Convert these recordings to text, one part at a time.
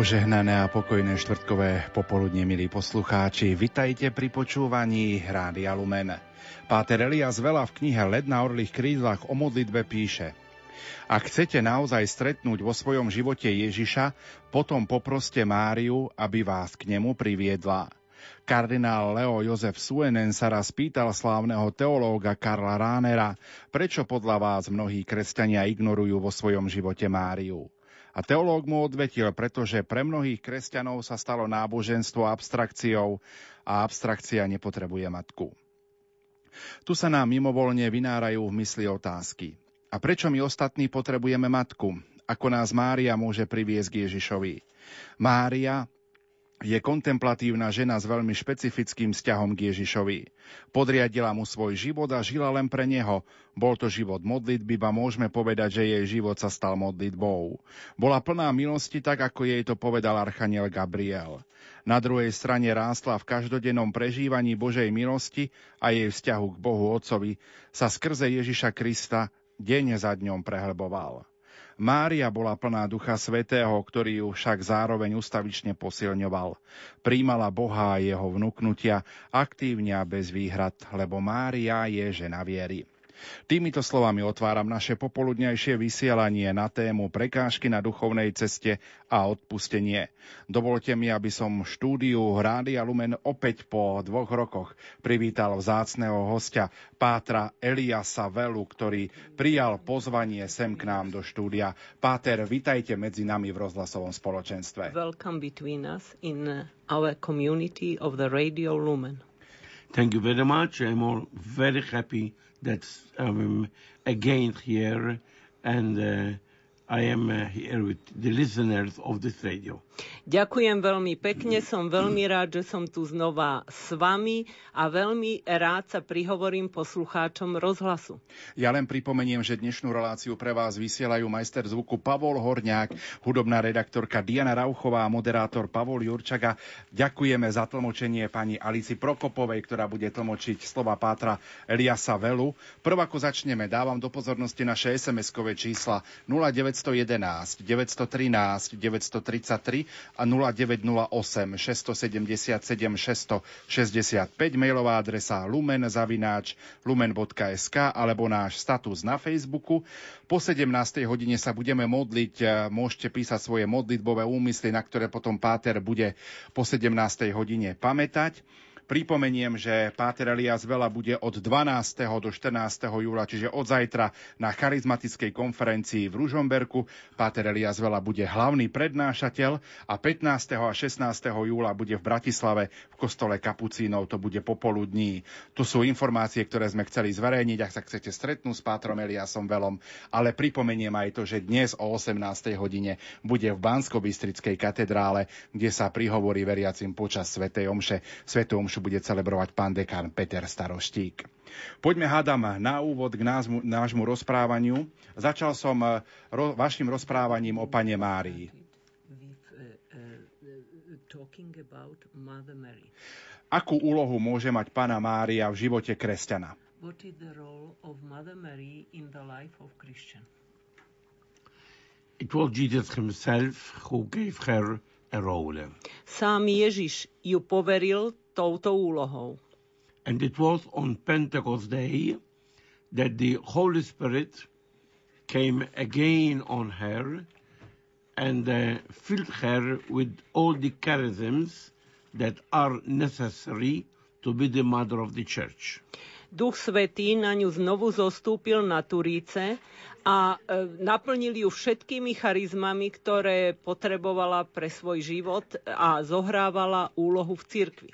Požehnané a pokojné štvrtkové popoludne, milí poslucháči. Vitajte pri počúvaní Rádia Lumen. Páter Elias Vela v knihe Led na orlých krídlach o modlitbe píše Ak chcete naozaj stretnúť vo svojom živote Ježiša, potom poproste Máriu, aby vás k nemu priviedla. Kardinál Leo Jozef Suenen sa raz pýtal slávneho teológa Karla Ránera, prečo podľa vás mnohí kresťania ignorujú vo svojom živote Máriu. A teológ mu odvetil, pretože pre mnohých kresťanov sa stalo náboženstvo abstrakciou a abstrakcia nepotrebuje matku. Tu sa nám mimovolne vynárajú v mysli otázky. A prečo my ostatní potrebujeme matku? Ako nás Mária môže priviesť k Ježišovi? Mária je kontemplatívna žena s veľmi špecifickým vzťahom k Ježišovi. Podriadila mu svoj život a žila len pre neho. Bol to život modlitby, ba môžeme povedať, že jej život sa stal modlitbou. Bola plná milosti, tak ako jej to povedal archaniel Gabriel. Na druhej strane rástla v každodennom prežívaní Božej milosti a jej vzťahu k Bohu Otcovi sa skrze Ježiša Krista deň za dňom prehlboval. Mária bola plná Ducha Svetého, ktorý ju však zároveň ustavične posilňoval. Príjmala Boha a jeho vnúknutia aktívne a bez výhrad, lebo Mária je žena viery. Týmito slovami otváram naše popoludňajšie vysielanie na tému prekážky na duchovnej ceste a odpustenie. Dovolte mi, aby som štúdiu Rádia Lumen opäť po dvoch rokoch privítal vzácného hostia Pátra Eliasa Velu, ktorý prijal pozvanie sem k nám do štúdia. Páter, vitajte medzi nami v rozhlasovom spoločenstve. Welcome between us in our community of the Radio Lumen. Thank you very much. I'm all very happy that I'm again here and uh, I am uh, here with the listeners of this radio. Ďakujem veľmi pekne, som veľmi rád, že som tu znova s vami a veľmi rád sa prihovorím poslucháčom rozhlasu. Ja len pripomeniem, že dnešnú reláciu pre vás vysielajú majster zvuku Pavol Horňák, hudobná redaktorka Diana Rauchová a moderátor Pavol Jurčaga. Ďakujeme za tlmočenie pani Alici Prokopovej, ktorá bude tlmočiť slova Pátra Eliasa Velu. Prv ako začneme, dávam do pozornosti naše SMS-kové čísla 09 911 913 933 a 0908 677 665 mailová adresa lumen zavináč lumen.sk alebo náš status na Facebooku. Po 17. hodine sa budeme modliť, môžete písať svoje modlitbové úmysly, na ktoré potom Páter bude po 17. hodine pamätať. Pripomeniem, že Páter Elias Vela bude od 12. do 14. júla, čiže od zajtra na charizmatickej konferencii v Ružomberku. Páter Elias Vela bude hlavný prednášateľ a 15. a 16. júla bude v Bratislave v kostole Kapucínov, to bude popoludní. Tu sú informácie, ktoré sme chceli zverejniť, ak sa chcete stretnúť s Pátrom Eliasom Velom, ale pripomeniem aj to, že dnes o 18. hodine bude v Bansko-Bystrickej katedrále, kde sa prihovorí veriacim počas Svetej Omše. Svetú Omšu bude celebrovať pán dekán Peter Staroštík. Poďme, hádam, na úvod k názmu, nášmu rozprávaniu. Začal som eh, ro, vašim rozprávaním o pane Márii. Akú úlohu môže mať Pana Mária v živote kresťana? What is the role of Mother Mary in the life of Christian? It was Jesus himself who gave her role. Sám Ježiš ju poveril touto úlohou. And it was on Pentecost Day that the Holy Spirit came again on her and uh, filled her with all the charisms that are necessary to be the mother of the church. Duch Svetý na ňu znovu zostúpil na Turíce a e, naplnil ju všetkými charizmami, ktoré potrebovala pre svoj život a zohrávala úlohu v cirkvi.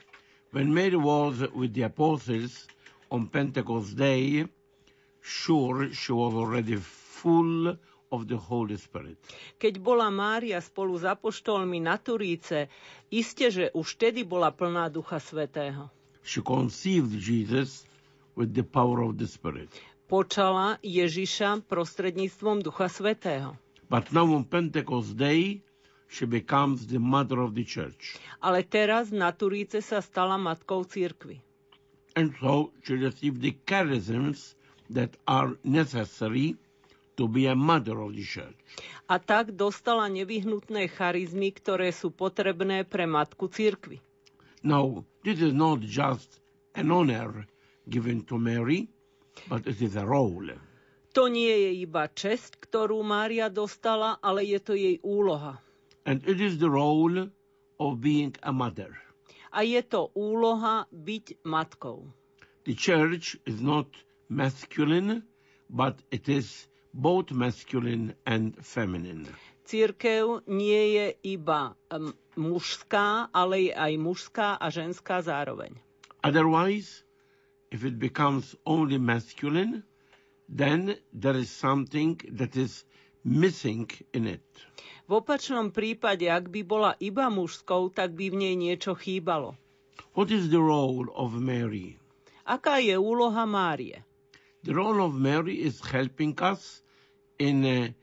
When Mary was with the apostles on Pentecost Day, sure she was already full of the Holy Spirit. Keď bola Mária spolu s apoštolmi na Turíce, iste, že už vtedy bola plná Ducha Svetého. She conceived Jesus with the power of the Spirit. Počala Ježiša prostredníctvom Ducha Svetého. But now on Pentecost Day, she becomes the mother of the church. Ale teraz na Turíce sa stala matkou církvy. And so she received the charisms that are necessary to be a mother of the church. A tak dostala nevyhnutné charizmy, ktoré sú potrebné pre matku cirkvi. Now, this is not just an honor given to Mary, but it is a role. To nie je iba česť, ktorú Mária dostala, ale je to jej úloha. And it is the role of being a mother. A je to úloha byť matkou. The church is not masculine, but it is both masculine and feminine. Církev nie je iba mužská, ale je aj mužská a ženská zároveň. Otherwise, if it becomes only masculine, then there is something that is missing in it. V opačnom prípade, ak by bola iba mužskou, tak by v nej niečo chýbalo. What is the role of Mary? Aká je úloha Márie? The role of Mary is helping us in a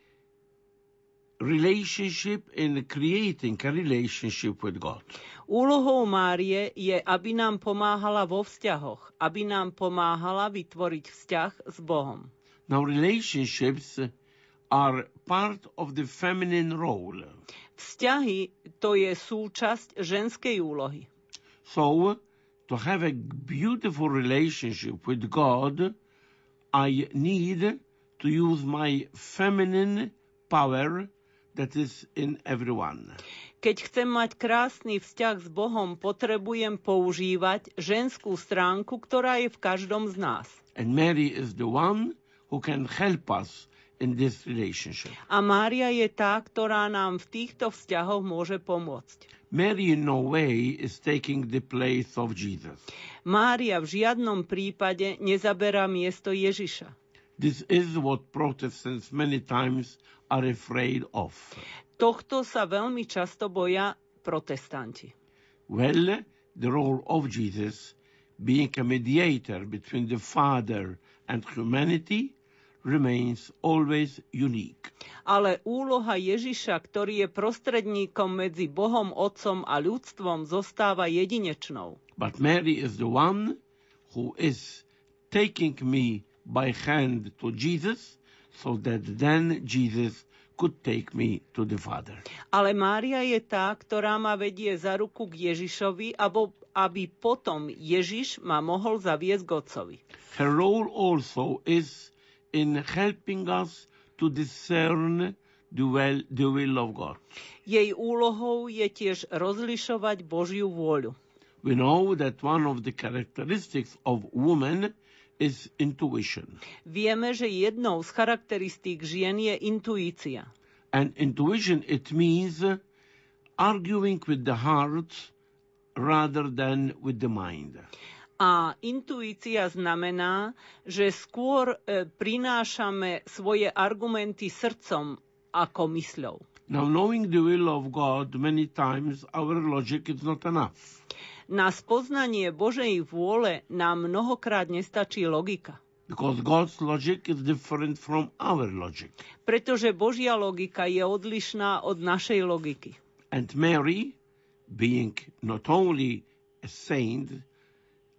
relationship, in creating a relationship with God. Úlohou Márie je, aby nám pomáhala vo vzťahoch, aby nám pomáhala vytvoriť vzťah s Bohom. Now, relationships are part of the feminine role. Vzťahy to je súčasť ženskej úlohy. So, to have a beautiful relationship with God, I need to use my feminine power that is in everyone. Keď chcem mať krásny vzťah s Bohom, potrebujem používať ženskú stránku, ktorá je v každom z nás. And Mary is the one who can help us in this relationship. A Mária je tá, ktorá nám v týchto vzťahoch môže pomôcť. Mary in no way is taking the place of Jesus. Mária v žiadnom prípade nezaberá miesto Ježiša. This is what Protestants many times are afraid of. Tohto sa veľmi často boja protestanti. Well, the role of Jesus, being a mediator between the Father and humanity, remains always unique. Ale úloha Ježiša, ktorý je prostredníkom medzi Bohom Otcom a ľudstvom, zostáva jedinečnou. But Mary is the one who is taking me by hand to Jesus so that then Jesus could take me to the Father. Ale Mária je tá, ktorá ma vedie za ruku k Ježišovi, abo, aby potom Ježiš ma mohol zaviesť k Otcovi. Her role also is in helping us to discern the will, the will of God. Jej úlohou je tiež rozlišovať Božiu vôľu. We know that one of the characteristics of woman is intuition. Vieme, že jednou z charakteristík žien je intuícia. And intuition, it means arguing with the heart rather than with the mind. A intuícia znamená, že skôr e, prinášame svoje argumenty srdcom ako mysľou. Now, knowing the will of God, many times our logic is not enough. Na spoznanie Božej vôle nám mnohokrát nestačí logika. Because God's logic is different from our logic. Pretože Božia logika je odlišná od našej logiky. And Mary, being not only a saint,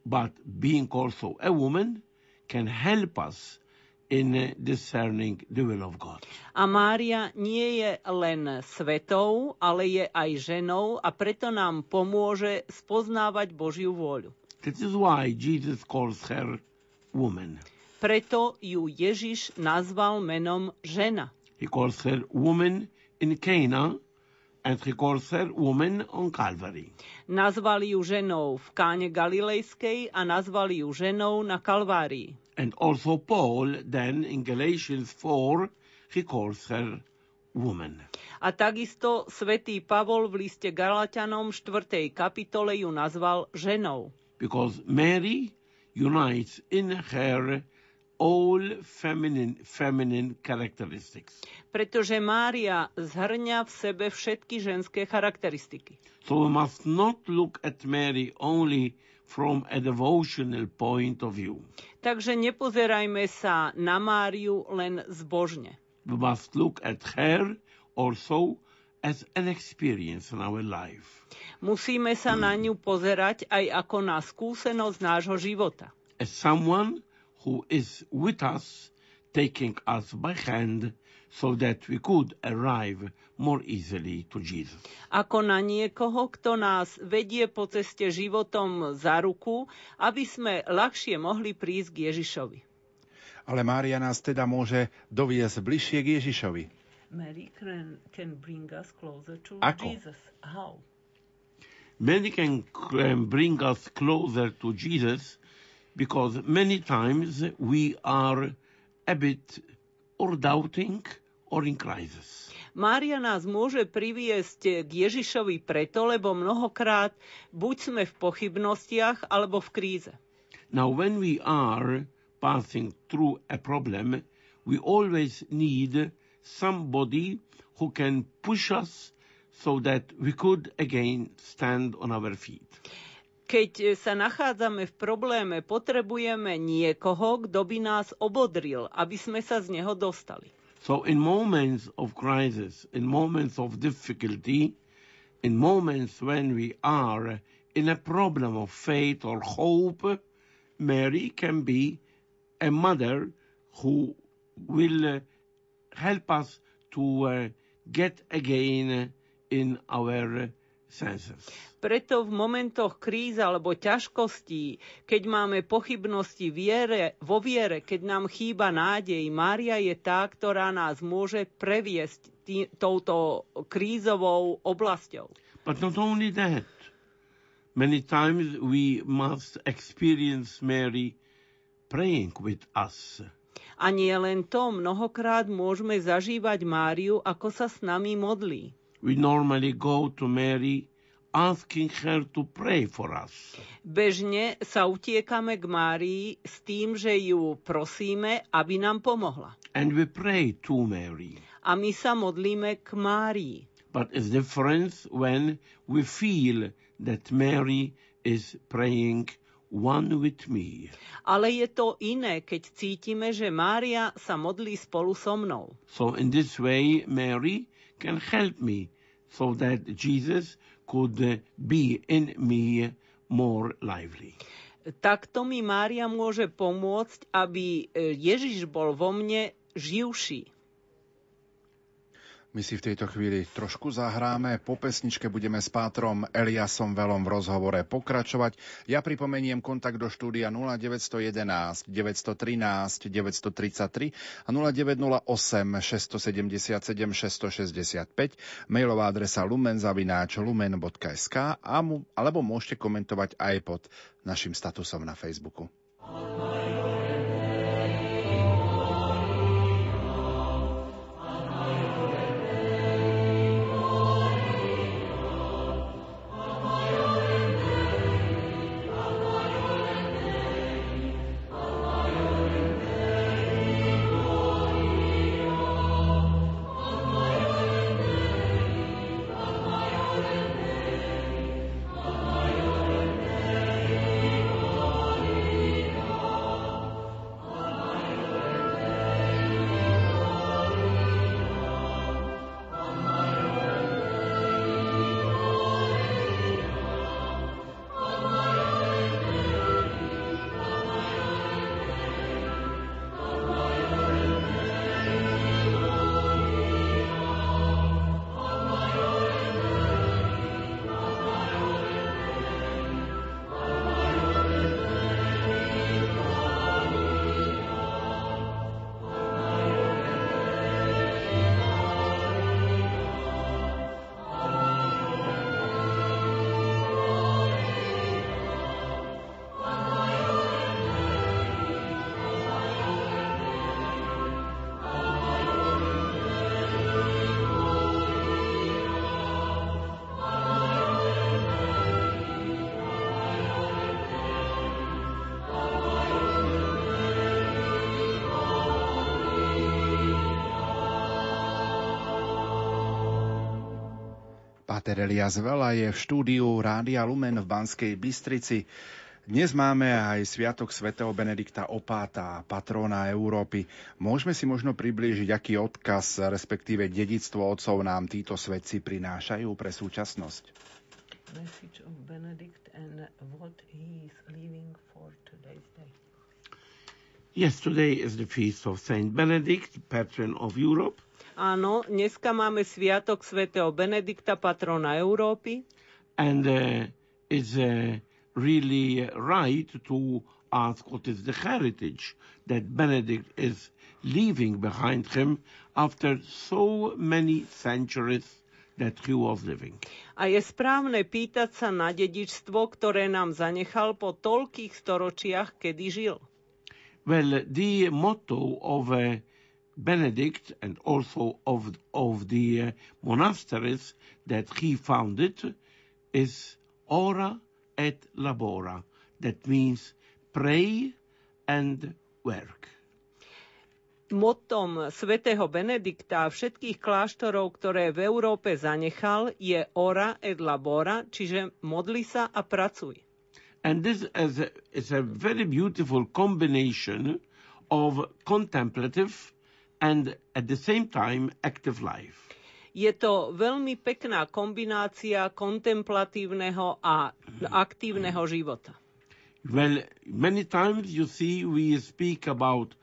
but being also a woman, can help us in discerning the will of God. A Mária nie je len svetou, ale je aj ženou a preto nám pomôže spoznávať Božiu vôľu. This is why Jesus calls her woman. Preto ju Ježiš nazval menom žena. He calls her woman in Cana, and he calls her woman on Calvary. Nazvali ju ženou v Káne Galilejskej a nazvali ju ženou na Kalvárii. And also Paul, then in Galatians 4, he calls her woman. A takisto svätý Pavol v liste Galatianom 4. kapitole ju nazval ženou. Because Mary unites in her all feminine, feminine characteristics. Pretože Mária zhrňa v sebe všetky ženské charakteristiky. So we must not look at Mary only from a devotional point of view. Takže nepozerajme sa na Máriu len zbožne. We must look at her also as an experience in our life, Musíme sa na ňu pozerať aj ako na skúsenosť nášho života. as someone who is with us, taking us by hand so that we could arrive more easily to Jesus. Ako na niekoho, kto nás vedie po ceste životom za ruku, aby sme ľahšie mohli prísť k Ježišovi. Ale Mária nás teda môže doviesť bližšie k Ježišovi. Mary can, can bring us closer to Ako? Jesus. How? Many can, can bring us closer to Jesus because many times we are a bit or doubting or in crisis. Mária nás môže priviesť k Ježišovi preto, lebo mnohokrát buď sme v pochybnostiach alebo v kríze. Now, when we are passing through a problem, we always need somebody who can push us so that we could again stand on our feet. Keď sa nachádzame v probléme, potrebujeme niekoho, kto by nás obodril, aby sme sa z neho dostali. So, in moments of crisis, in moments of difficulty, in moments when we are in a problem of faith or hope, Mary can be a mother who will uh, help us to uh, get again in our. Preto v momentoch kríz alebo ťažkostí, keď máme pochybnosti viere, vo viere, keď nám chýba nádej, Mária je tá, ktorá nás môže previesť tý, touto krízovou oblasťou. But not only that, many times we must experience Mary praying with us. A nie len to, mnohokrát môžeme zažívať Máriu, ako sa s nami modlí. We normally go to Mary asking her to pray for us. Bežne sa utiekame k Márii s tým, že ju prosíme, aby nám pomohla. And we pray to Mary. A my sa modlíme k Márii. But it's different when we feel that Mary is praying one with me. Ale je to iné, keď cítime, že Mária sa modlí spolu so mnou. So in this way, Mary can help me so that Jesus could uh, be in me more lively. Takto mi Mária môže pomôcť, aby e, Ježiš bol vo mne živší. My si v tejto chvíli trošku zahráme. Po pesničke budeme s pátrom Eliasom Velom v rozhovore pokračovať. Ja pripomeniem kontakt do štúdia 0911 913 933 a 0908 677 665 mailová adresa lumenzavináč lumen.sk alebo môžete komentovať aj pod našim statusom na Facebooku. Páter Elias Vela je v štúdiu Rádia Lumen v Banskej Bystrici. Dnes máme aj Sviatok svätého Benedikta Opáta, patróna Európy. Môžeme si možno priblížiť, aký odkaz, respektíve dedictvo otcov nám títo svetci prinášajú pre súčasnosť? Message of Benedict and what he is leaving for today's day. Yes, today is the feast of Saint Benedict, patron of Europe. Áno, dneska máme sviatok svätého Benedikta, patrona Európy. And uh, it's uh, really right to ask what is the heritage that Benedict is leaving behind him after so many centuries that he was living. A je správne pýtať sa na dedičstvo, ktoré nám zanechal po toľkých storočiach, kedy žil. Well, the motto of uh, Benedict and also of, of the uh, monasteries that he founded is ora et labora. That means pray and work. Motom svätého Benedikta a všetkých kláštorov, ktoré v Európe zanechal, je ora et labora, čiže modli sa a pracuj. And this is a, is a very beautiful combination of contemplative and at the same time active life. Je to veľmi pekná kombinácia kontemplatívneho a aktívneho života. Well, many times you see we speak about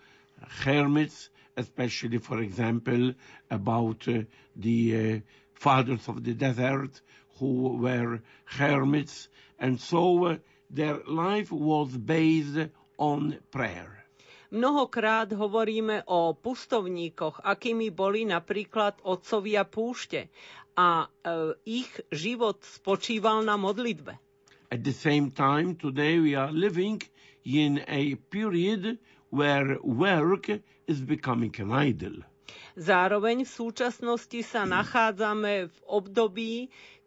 hermits, especially, for example, about uh, the uh, fathers of the desert who were hermits, and so uh, their life was based on prayer. Mnohokrát hovoríme o pustovníkoch, akými boli napríklad otcovia púšte a e, ich život spočíval na modlitbe. At the same time, today we are living in a period where work is becoming an idol. Zároveň v súčasnosti sa nachádzame v období,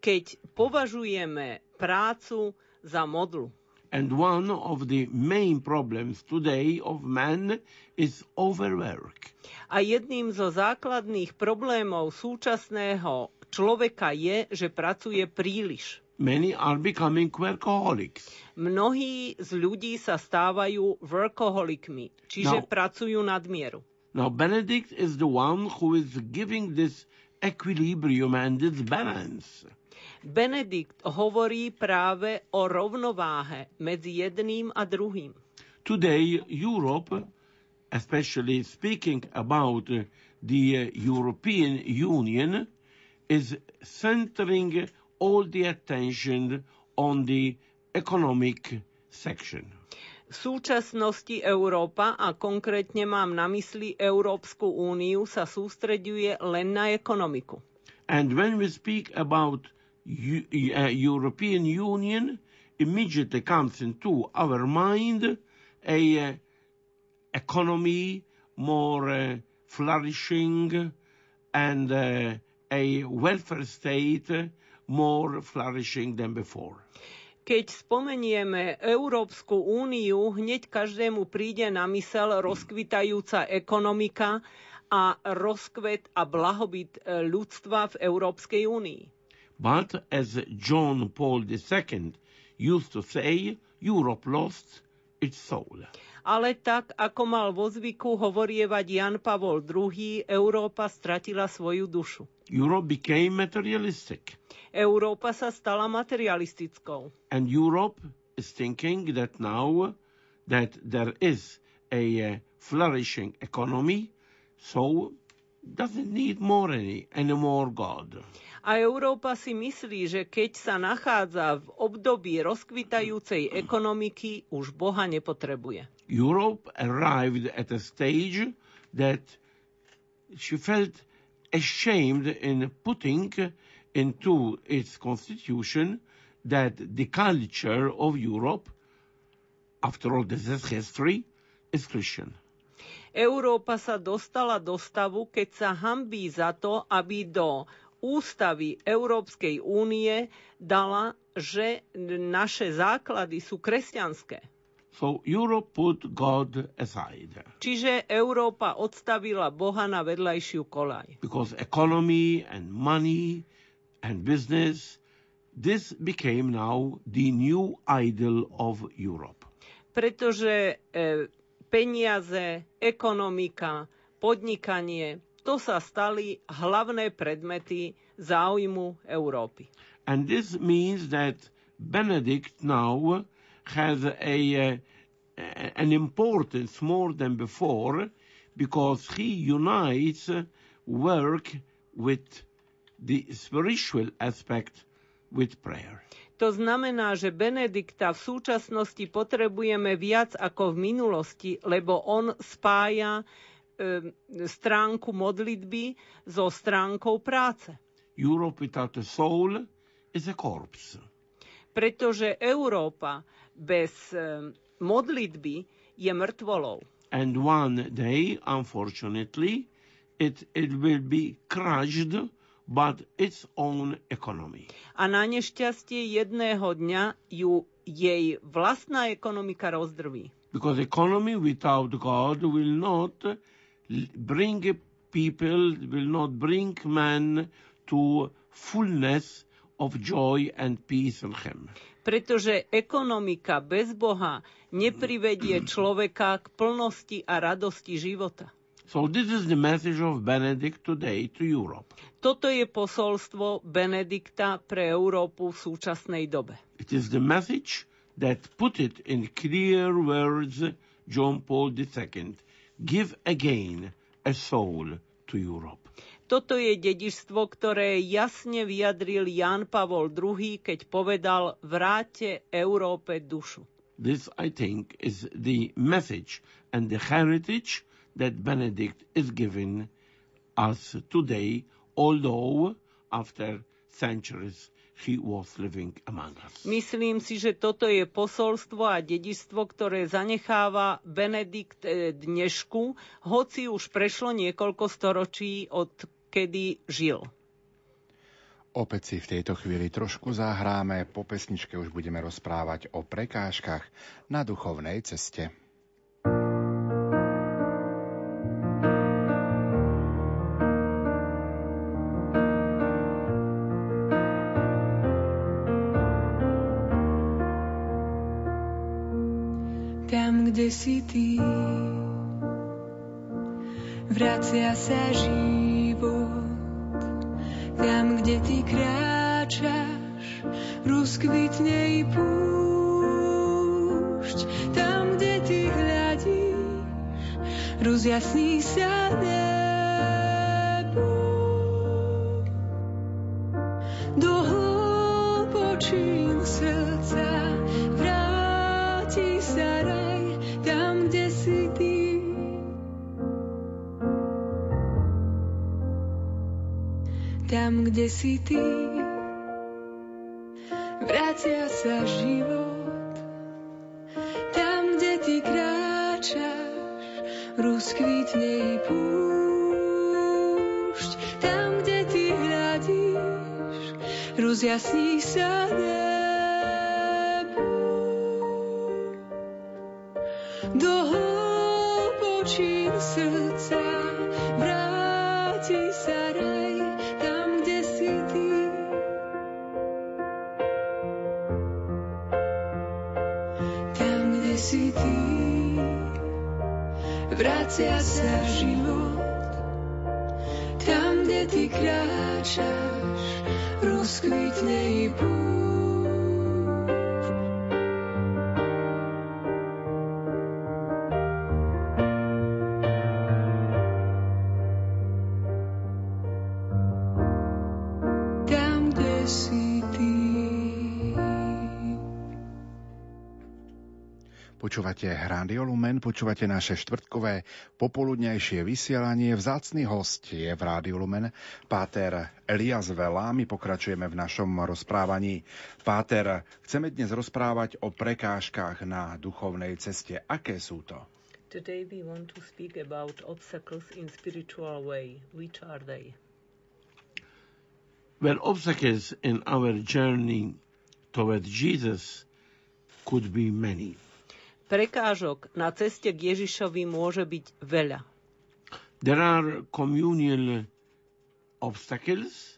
keď považujeme prácu za modlu. And one of the main problems today of man is overwork. A jedným zo základných problémov súčasného človeka je, že pracuje príliš. Many are becoming workaholics. Mnohí z ľudí sa stávajú workoholikmi, čiže No. pracujú nadmieru. Now, Benedict is the one who is giving this equilibrium and this balance. Benedikt hovorí práve o rovnováhe medzi jedným a druhým. Today, Europe, especially speaking about the European Union, is centering all the attention on the economic section. V súčasnosti Európa, a konkrétne mám na mysli Európsku úniu, sa sústreďuje len na ekonomiku. And when we speak about Eu- uh, European Union, immediately comes into our mind a uh, economy more uh, flourishing and uh, a welfare state more flourishing than before. Keď spomenieme Európsku úniu, hneď každému príde na mysel rozkvitajúca ekonomika a rozkvet a blahobyt e, ľudstva v Európskej únii. But as John Paul II used to say, Europe lost its soul. Ale tak, ako mal vo zvyku hovorievať Jan Pavol II, Európa stratila svoju dušu. Europe became materialistic. Európa sa stala materialistickou. And Europe is thinking that now that there is a uh, flourishing economy, so doesn't need more any, any more God. A Európa si myslí, že keď sa nachádza v období rozkvitajúcej ekonomiky, už Boha nepotrebuje. Europe arrived at a stage that she felt ashamed in putting into its constitution that the culture of Europe, after all this is history, is Christian. Európa sa dostala do stavu, keď sa hambí za to, aby do ústavy Európskej únie dala, že naše základy sú kresťanské. So Europe put God aside Čiže Európa odstavila Boha na vedľajšiu kolaj. because economy and money and business, this became now the new idol of Europe. Pretože e, peniaze, ekonomika, podnikanie, to sa stali hlavné predmety záujmu Európy. And this means that Benedict now has a uh, an importance more than before because he unites work with the spiritual aspect with prayer. To znamená, že Benedikta v súčasnosti potrebujeme viac ako v minulosti, lebo on spája stránku modlitby so stránkou práce. Europe without a soul is a corpse. Pretože Európa bez e, modlitby je mŕtvolou. And one day, unfortunately, it, it will be crushed but its own economy. A na nešťastie jedného dňa ju jej vlastná ekonomika rozdrví. Because economy without God will not bring people, will not bring man to fullness of joy and peace in him. Pretože ekonomika bez Boha neprivedie človeka k plnosti a radosti života. So this is the message of Benedict today to Europe. Toto je posolstvo Benedikta pre Európu v súčasnej dobe. It is the message that put it in clear words John Paul II. Give again a soul to Europe. Toto je dedičstvo, ktoré jasne vyjadril Jan Pavol II, keď povedal vráte Európe dušu. This, I think, is the message and the heritage that Benedict is giving us today although after centuries he was living among us. Myslím si, že toto je posolstvo a dedistvo, ktoré zanecháva Benedikt eh, dnešku, hoci už prešlo niekoľko storočí od kedy žil. Opäť si v tejto chvíli trošku zahráme, po pesničke už budeme rozprávať o prekážkach na duchovnej ceste. message Počúvate Rádio Lumen, počúvate naše štvrtkové popoludnejšie vysielanie. Vzácný host je v Rádiu Lumen Páter Elias Vela. My pokračujeme v našom rozprávaní. Páter, chceme dnes rozprávať o prekážkach na duchovnej ceste. Aké sú to? Today we want to speak about obstacles in spiritual way. Which are they? Well, obstacles in our journey towards Jesus could be many. Prekážok na ceste k Ježišovi môže byť veľa. There are communal obstacles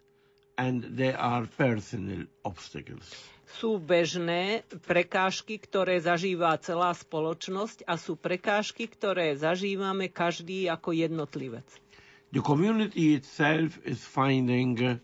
and there are personal obstacles. Sú bežné prekážky, ktoré zažíva celá spoločnosť a sú prekážky, ktoré zažívame každý ako jednotlivec. The community itself is finding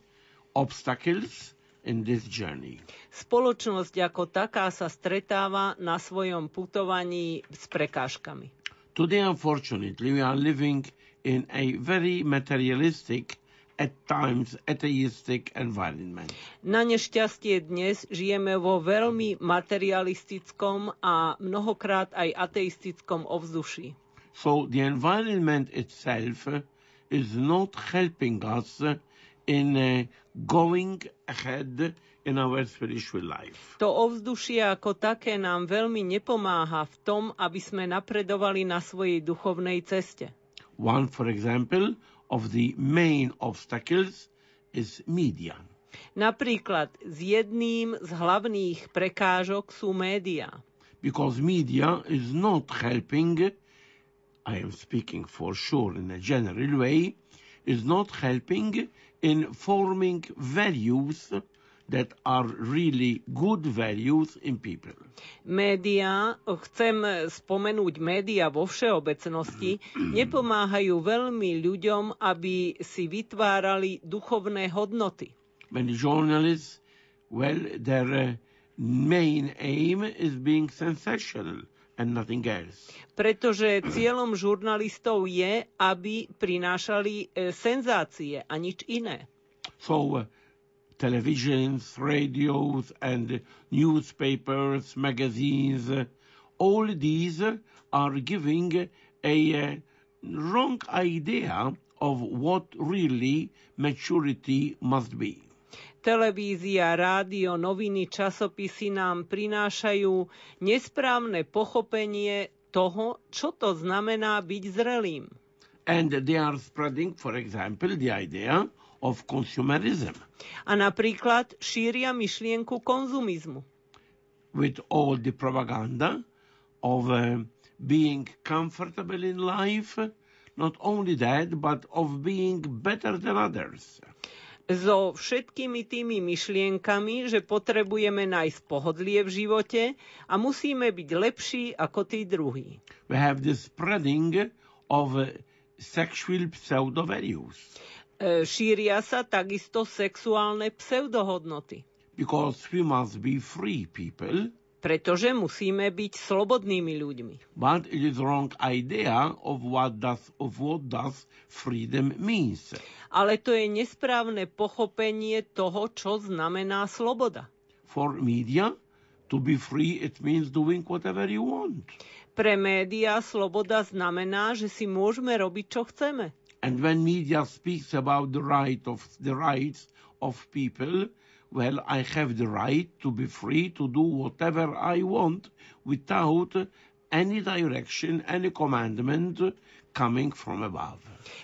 obstacles in this journey. Spoločnosť ako taká sa stretáva na svojom putovaní s prekážkami. Today, unfortunately, we are living in a very materialistic, at times atheistic environment. Na nešťastie dnes žijeme vo veľmi materialistickom a mnohokrát aj ateistickom ovzduší. So the environment itself is not helping us in uh, going ahead in our spiritual life. To ovzdušie ako také nám veľmi nepomáha v tom, aby sme napredovali na svojej duchovnej ceste. One, for example, of the main obstacles is media. Napríklad s jedným z hlavných prekážok sú médiá. Because media is not helping, I am speaking for sure in a general way, is not helping in forming values that are really good values in people. Média, chcem spomenúť média vo všeobecnosti, nepomáhajú veľmi ľuďom, aby si vytvárali duchovné hodnoty. Many journalists, well, their uh, main aim is being sensational and nothing else. Pretože cieľom žurnalistov je, aby prinášali senzácie a nič iné. So, uh, televisions, radios, and newspapers, magazines, uh, all these uh, are giving a uh, wrong idea of what really maturity must be. Televízia, rádio, noviny, časopisy nám prinášajú nesprávne pochopenie toho, čo to znamená byť zrelým. And they are spreading, for example, the idea of consumerism A napríklad šíria myšlienku konzumizmu. with all the propaganda of uh, being comfortable in life, not only that, but of being better than others. So všetkými tými myšlienkami, že potrebujeme nájsť pohodlie v živote a musíme byť lepší ako tí druhí. We have the spreading of sexual pseudo values E, Šíria sa takisto sexuálne pseudohodnoty, because we must be free people, pretože musíme byť slobodnými ľuďmi. but it is wrong idea of what does of what does freedom means. Ale to je nesprávne pochopenie toho, čo znamená sloboda. For media, to be free it means doing whatever you want. Pre médiá sloboda znamená, že si môžeme robiť, čo chceme. And when media speaks about the right of the rights of people, well, I have the right to be free to do whatever I want without any direction, any commandment coming from above.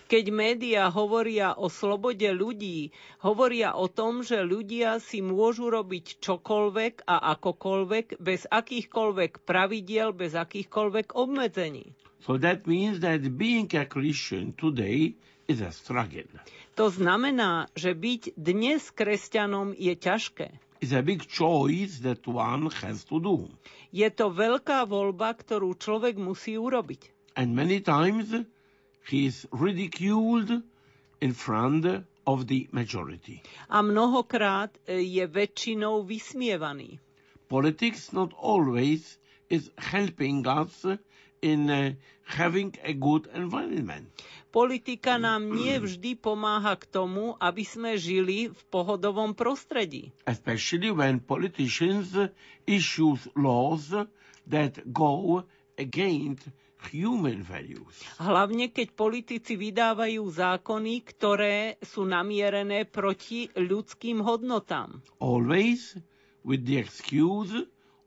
Keď médiá hovoria o slobode ľudí, hovoria o tom, že ľudia si môžu robiť čokoľvek a akokoľvek, bez akýchkoľvek pravidiel, bez akýchkoľvek obmedzení. So that means that being a Christian today is a struggle. To znamená, že byť dnes kresťanom je ťažké. It's a big choice that one has to do. Je to veľká voľba, ktorú človek musí urobiť. And many times he is ridiculed in front of the majority. A mnohokrát e, je väčšinou vysmievaný. Politics not always is helping us in uh, having a good environment. Politika nám nie vždy pomáha k tomu, aby sme žili v pohodovom prostredí. especially when politicians issue laws that go against human values. Hlavne keď politici vydávajú zákony, ktoré sú namierené proti ľudským hodnotám. Always with the excuse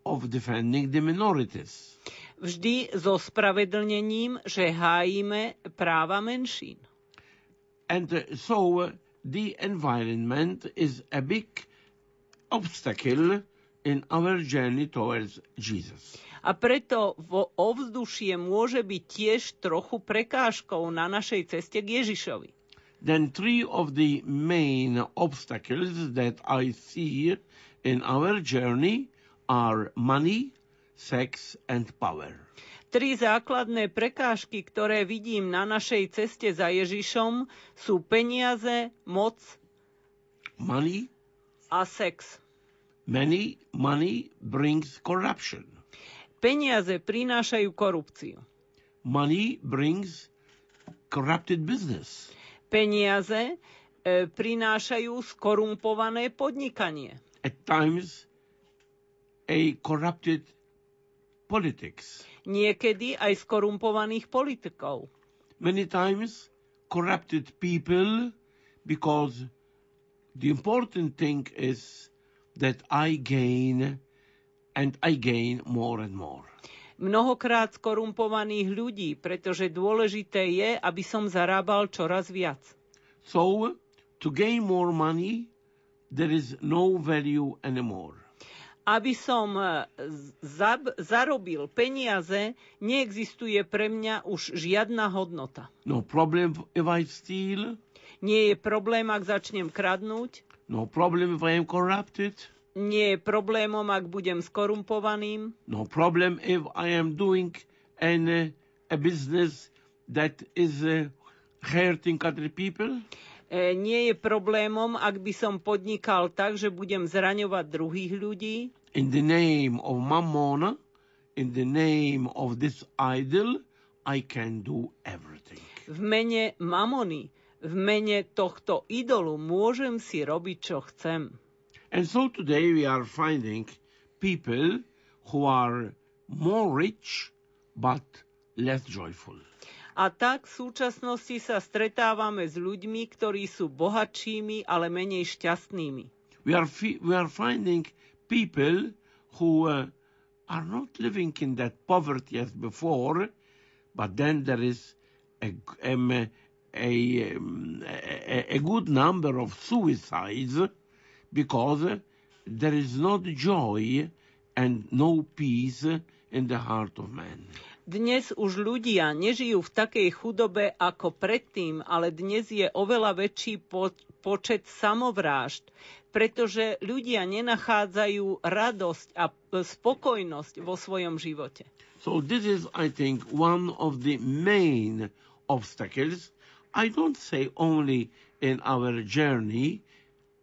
of defending the minorities. Vždy so spravedlnením, že hájime práva menšín. And uh, so uh, the environment is a big obstacle in our journey towards Jesus. A preto vo ovzdušie môže byť tiež trochu prekážkou na našej ceste k Ježišovi. Then three of the main obstacles that I see in our journey are money, sex and power. Tri základné prekážky, ktoré vidím na našej ceste za Ježišom, sú peniaze, moc Money, a sex. Many money brings corruption. Peniaze prinášajú korupciu. Money brings corrupted business. Peniaze e, prinášajú skorumpované podnikanie. At times, a corrupted politics. Niekedy aj skorumpovaných politikov. Many times, corrupted people because the important thing is that I gain and I gain more and more. Mnohokrát skorumpovaných ľudí, pretože dôležité je, aby som zarábal čoraz viac. So, to gain more money, there is no value anymore. Aby som e, zab- zarobil peniaze, neexistuje pre mňa už žiadna hodnota. No problem if I steal, Nie je problém, ak začnem kradnúť, no problem if I am corrupted, nie je problémom, ak budem skorumpovaným, no problem if I am doing an, a business that is uh, hurting other people. E, nie je problémom, ak by som podnikal tak, že budem zraňovať druhých ľudí. In the name of Mammon, in the name of this idol, I can do everything. V mene mamony, v mene tohto idolu môžem si robiť, čo chcem. And so today we are finding people who are more rich but less joyful. A tak v súčasnosti sa stretávame s ľuďmi, ktorí sú bohatšími, ale menej šťastnými. We are, we are finding people who uh, are not living in that poverty as before, but then there is a, um, a, um, a, a good number of suicides because there is not joy and no peace in the heart of man. Dnes už ľudia nežijú v takej chudobe ako predtým, ale dnes je oveľa väčší po- počet samovrážd, pretože ľudia nenachádzajú radosť a p- spokojnosť vo svojom živote. So this is, I think, one of the main obstacles. I don't say only in our journey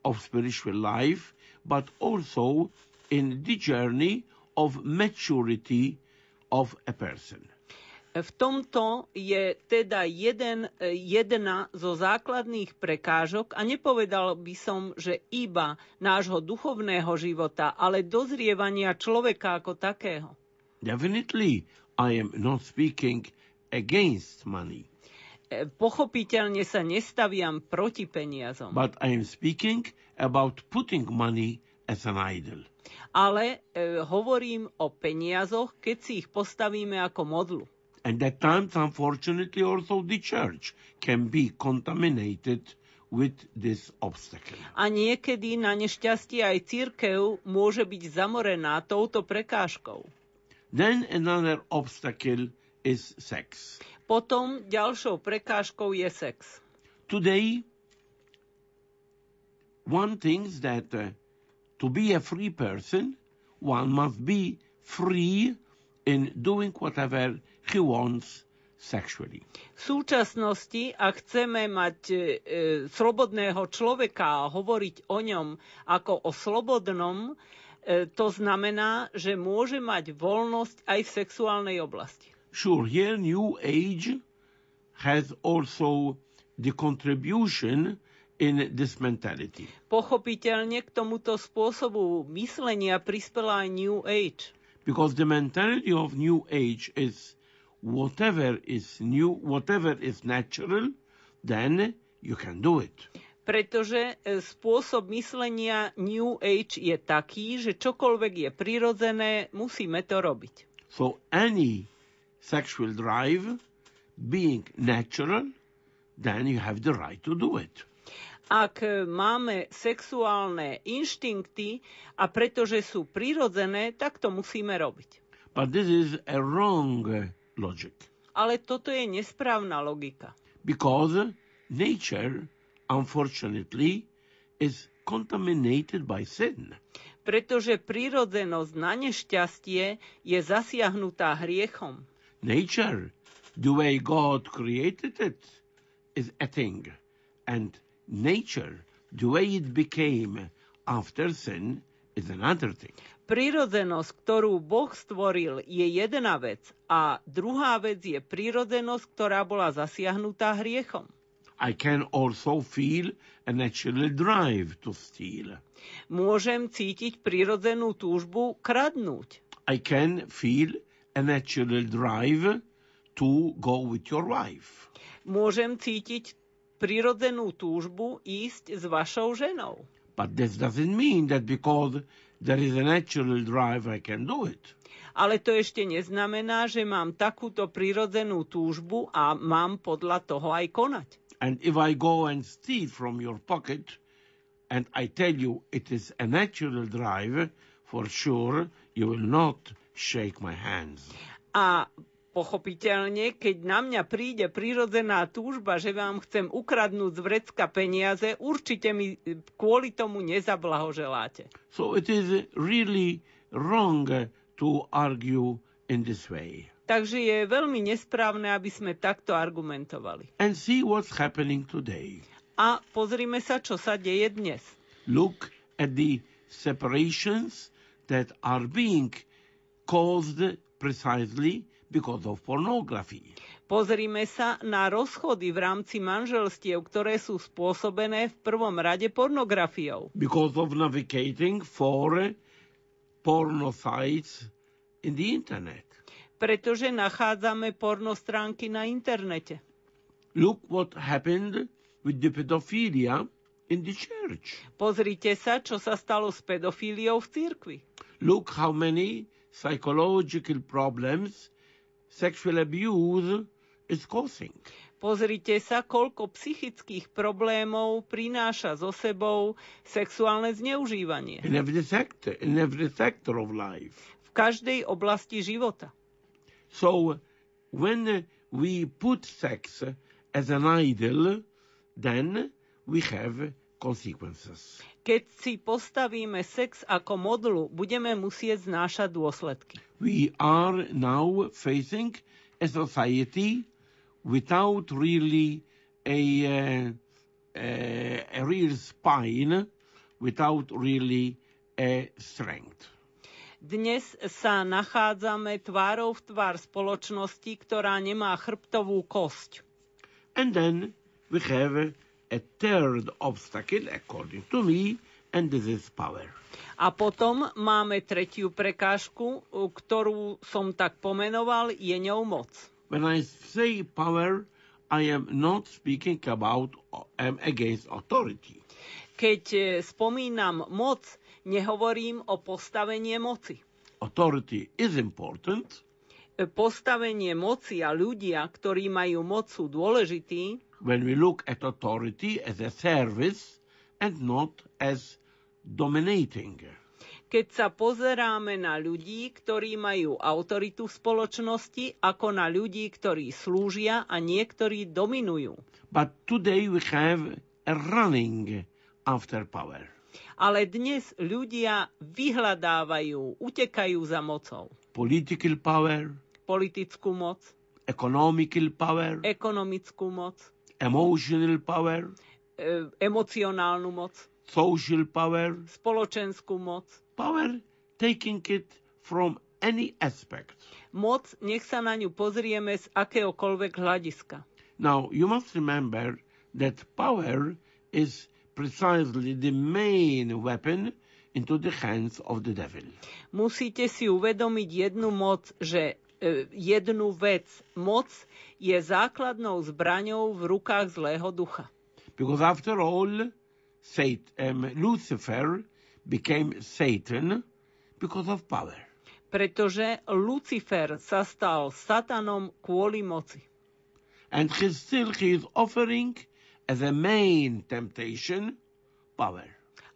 of spiritual life, but also in the journey of maturity of a person. V tomto je teda jeden, jedna zo základných prekážok a nepovedal by som, že iba nášho duchovného života, ale dozrievania človeka ako takého. Definitely, I am not speaking against money, E, Pochopiteľne sa nestaviam proti peniazom, but I am speaking about putting money as an idol. Ale e, hovorím o peniazoch, keď si ich postavíme ako modlu. And at times, unfortunately, also the church can be contaminated with this obstacle. A niekedy na nešťastie aj církev môže byť zamorená touto prekážkou. Then another obstacle is sex. Potom ďalšou prekážkou je sex. Today, one thinks that uh, to be a free person, one must be free in doing whatever he wants sexually. V súčasnosti, ak chceme mať e, slobodného človeka a hovoriť o ňom ako o slobodnom, e, to znamená, že môže mať voľnosť aj v sexuálnej oblasti. Sure, here New Age has also the contribution in this mentality. Pochopiteľne k tomuto spôsobu myslenia prispela aj New Age. Because the mentality of New Age is whatever is new, whatever is natural, then you can do it. Pretože e, spôsob myslenia New Age je taký, že čokoľvek je prirodzené, musíme to robiť. So any sexual drive being natural, then you have the right to do it. Ak máme sexuálne inštinkty a pretože sú prirodzené, tak to musíme robiť. But this is a wrong logic Ale toto je nesprávna logika. because nature, unfortunately, is contaminated by sin. Pretože prirodzenosť na nešťastie je zasiahnutá hriechom. Nature, the way God created it, is a thing. And nature, the way it became after sin is another thing. Prirodzenosť, ktorú Boh stvoril, je jedna vec a druhá vec je prirodzenosť, ktorá bola zasiahnutá hriechom. I can also feel a natural drive to steal. Môžem cítiť prirodzenú túžbu kradnúť. I can feel a natural drive to go with your wife. Môžem cítiť prirodzenú túžbu ísť s vašou ženou. But this doesn't mean that because there is a natural drive, I can do it. Ale to ešte neznamená, že mám takúto prirodzenú túžbu a mám podľa toho aj konať. And if I go and steal from your pocket, and I tell you it is a natural drive, for sure you will not shake my hands. A pochopiteľne, keď na mňa príde prirodzená túžba, že vám chcem ukradnúť z vrecka peniaze, určite mi kvôli tomu nezablahoželáte. So it is really wrong to argue in this way. Takže je veľmi nesprávne, aby sme takto argumentovali. And see what's happening today. A pozrime sa, čo sa deje dnes. Look at the separations that are being caused precisely because of pornography. Pozrime sa na rozchody v rámci manželstiev, ktoré sú spôsobené v prvom rade pornografiou. Because of navigating for porno sites in the internet. Pretože nachádzame porno stránky na internete. Look what happened with the pedophilia in the church. Pozrite sa, čo sa stalo s pedofíliou v cirkvi. Look how many psychological problems sexual abuse is causing. Pozrite sa, koľko psychických problémov prináša so sebou sexuálne zneužívanie. In every sector, in every sector of life. V každej oblasti života. So when we put sex as an idol, then we have consequences. Keď si postavíme sex ako modlu, budeme musieť znášať dôsledky. We are now facing a society without really a, uh, a, a real spine, without really a strength. Dnes sa nachádzame tvárou v tvár spoločnosti, ktorá nemá chrbtovú kosť. And then we have a third obstacle, according to me, and this is power. A potom máme tretiu prekážku, ktorú som tak pomenoval, je ňou moc. When I say power, I am not speaking about am against authority. Keď e, spomínam moc, nehovorím o postavenie moci. Authority is important, E, Postavenie moci a ľudia, ktorí majú moc, sú dôležití, when we look at authority as a service and not as dominating. keď sa pozeráme na ľudí, ktorí majú autoritu v spoločnosti, ako na ľudí, ktorí slúžia a niektorí dominujú. But today we have a running after power. Ale dnes ľudia vyhľadávajú, utekajú za mocou. Political power, Politickú moc, economical power, ekonomickú moc, emotional power, emocionálnu moc, social power, spoločenskú moc. power taking it from any aspect. Moc, nech sa na ňu pozrieme z akéhokoľvek hľadiska. Now, you must remember that power is precisely the main weapon into the hands of the devil. Musíte si uvedomiť jednu moc, že e, jednu vec. Moc je základnou zbraňou v rukách zlého ducha. Because after all, Sat- um, Lucifer became Satan because of power. Pretože Lucifer sa stal satanom kvôli moci. And he still he is offering as a main temptation power.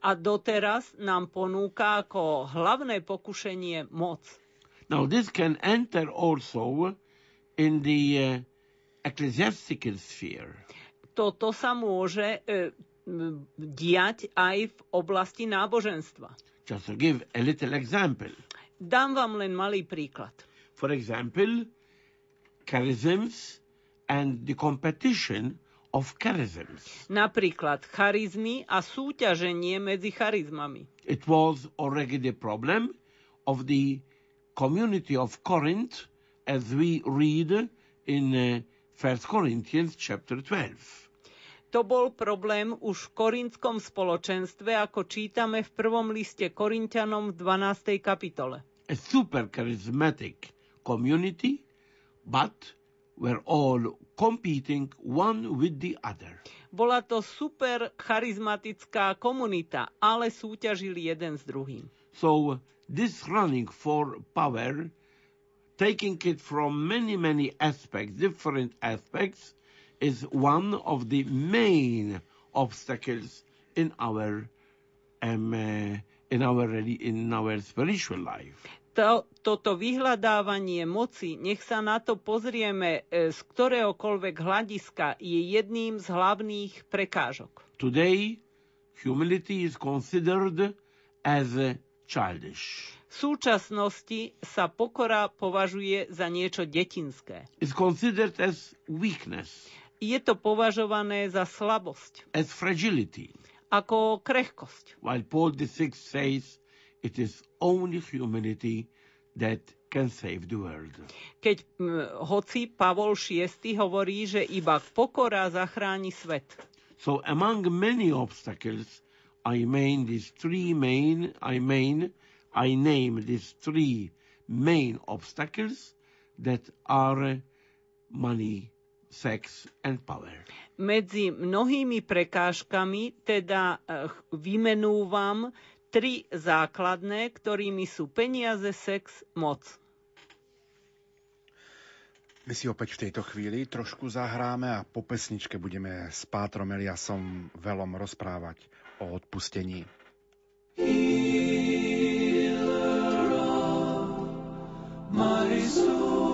A doteraz nám ponúka ako hlavné pokušenie moc. Now this can enter also in the uh, ecclesiastical sphere. Toto sa môže e, diať aj v oblasti náboženstva. Just to give a little example. Dám vám len malý príklad. For example, charisms and the competition of charisms. Napríklad charizmy a súťaženie medzi charizmami. It was already the problem of the community of Corinth as we read in uh, 1 Corinthians chapter 12. To bol problém už v korintskom spoločenstve, ako čítame v prvom liste Korintianom v 12. kapitole. A super charismatic community, but were all competing one with the other. Bola to super charizmatická komunita, ale súťažili jeden s druhým. So this running for power, taking it from many, many aspects, different aspects, is one of the main obstacles in our um, uh, in our in our spiritual life. To, toto vyhľadávanie moci, nech sa na to pozrieme e, z ktoréhokoľvek hľadiska, je jedným z hlavných prekážok. Today, humility is considered as childish. V súčasnosti sa pokora považuje za niečo detinské. It's considered as weakness, Je to považované za slabosť, as fragility. ako krehkosť. While Paul VI says it is only humility that can save the world. Keď hoci Pavol VI hovorí, že iba pokora zachráni svet. So among many obstacles, I mean these three main, I mean, I name these three main obstacles that are money, sex, and power. Medzi mnohými prekážkami teda eh, vymenúvam tri základné, ktorými sú peniaze, sex, moc. My si opäť v tejto chvíli trošku zahráme a po pesničke budeme s Pátrom Eliasom veľom rozprávať o odpustení. my soul.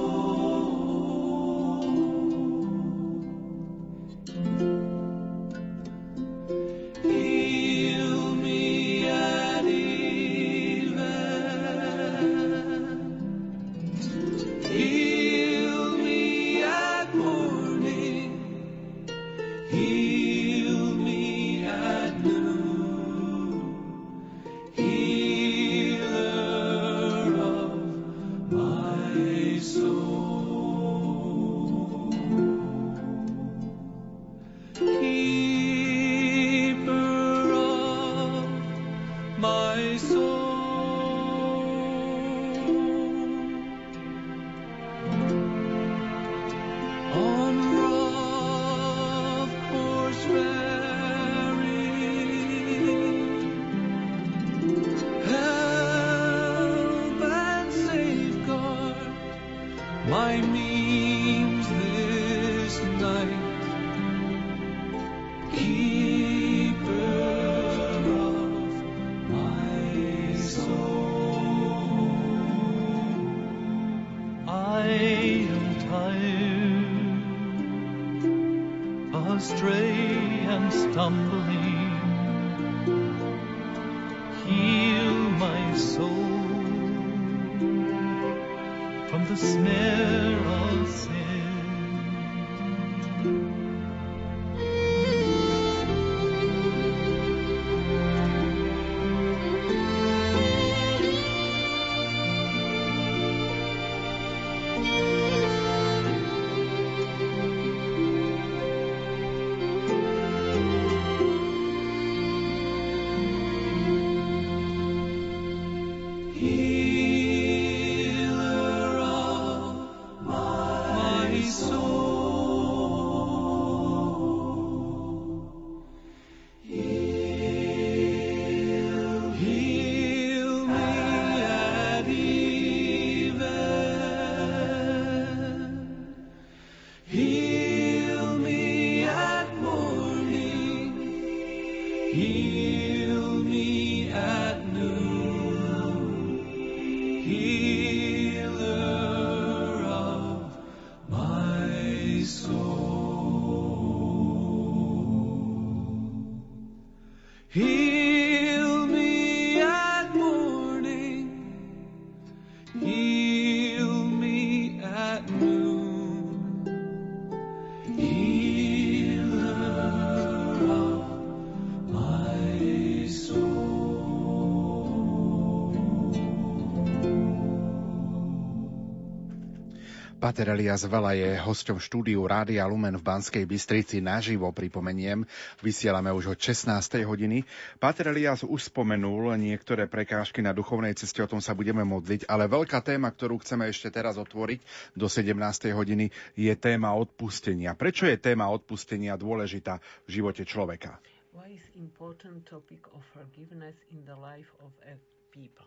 Pater Elias Vela je hosťom štúdiu Rádia Lumen v Banskej Bystrici naživo, pripomeniem. Vysielame už od 16. hodiny. Pater Elias už spomenul niektoré prekážky na duchovnej ceste, o tom sa budeme modliť, ale veľká téma, ktorú chceme ešte teraz otvoriť do 17. hodiny, je téma odpustenia. Prečo je téma odpustenia dôležitá v živote človeka? Why is important topic of forgiveness in the life of a people?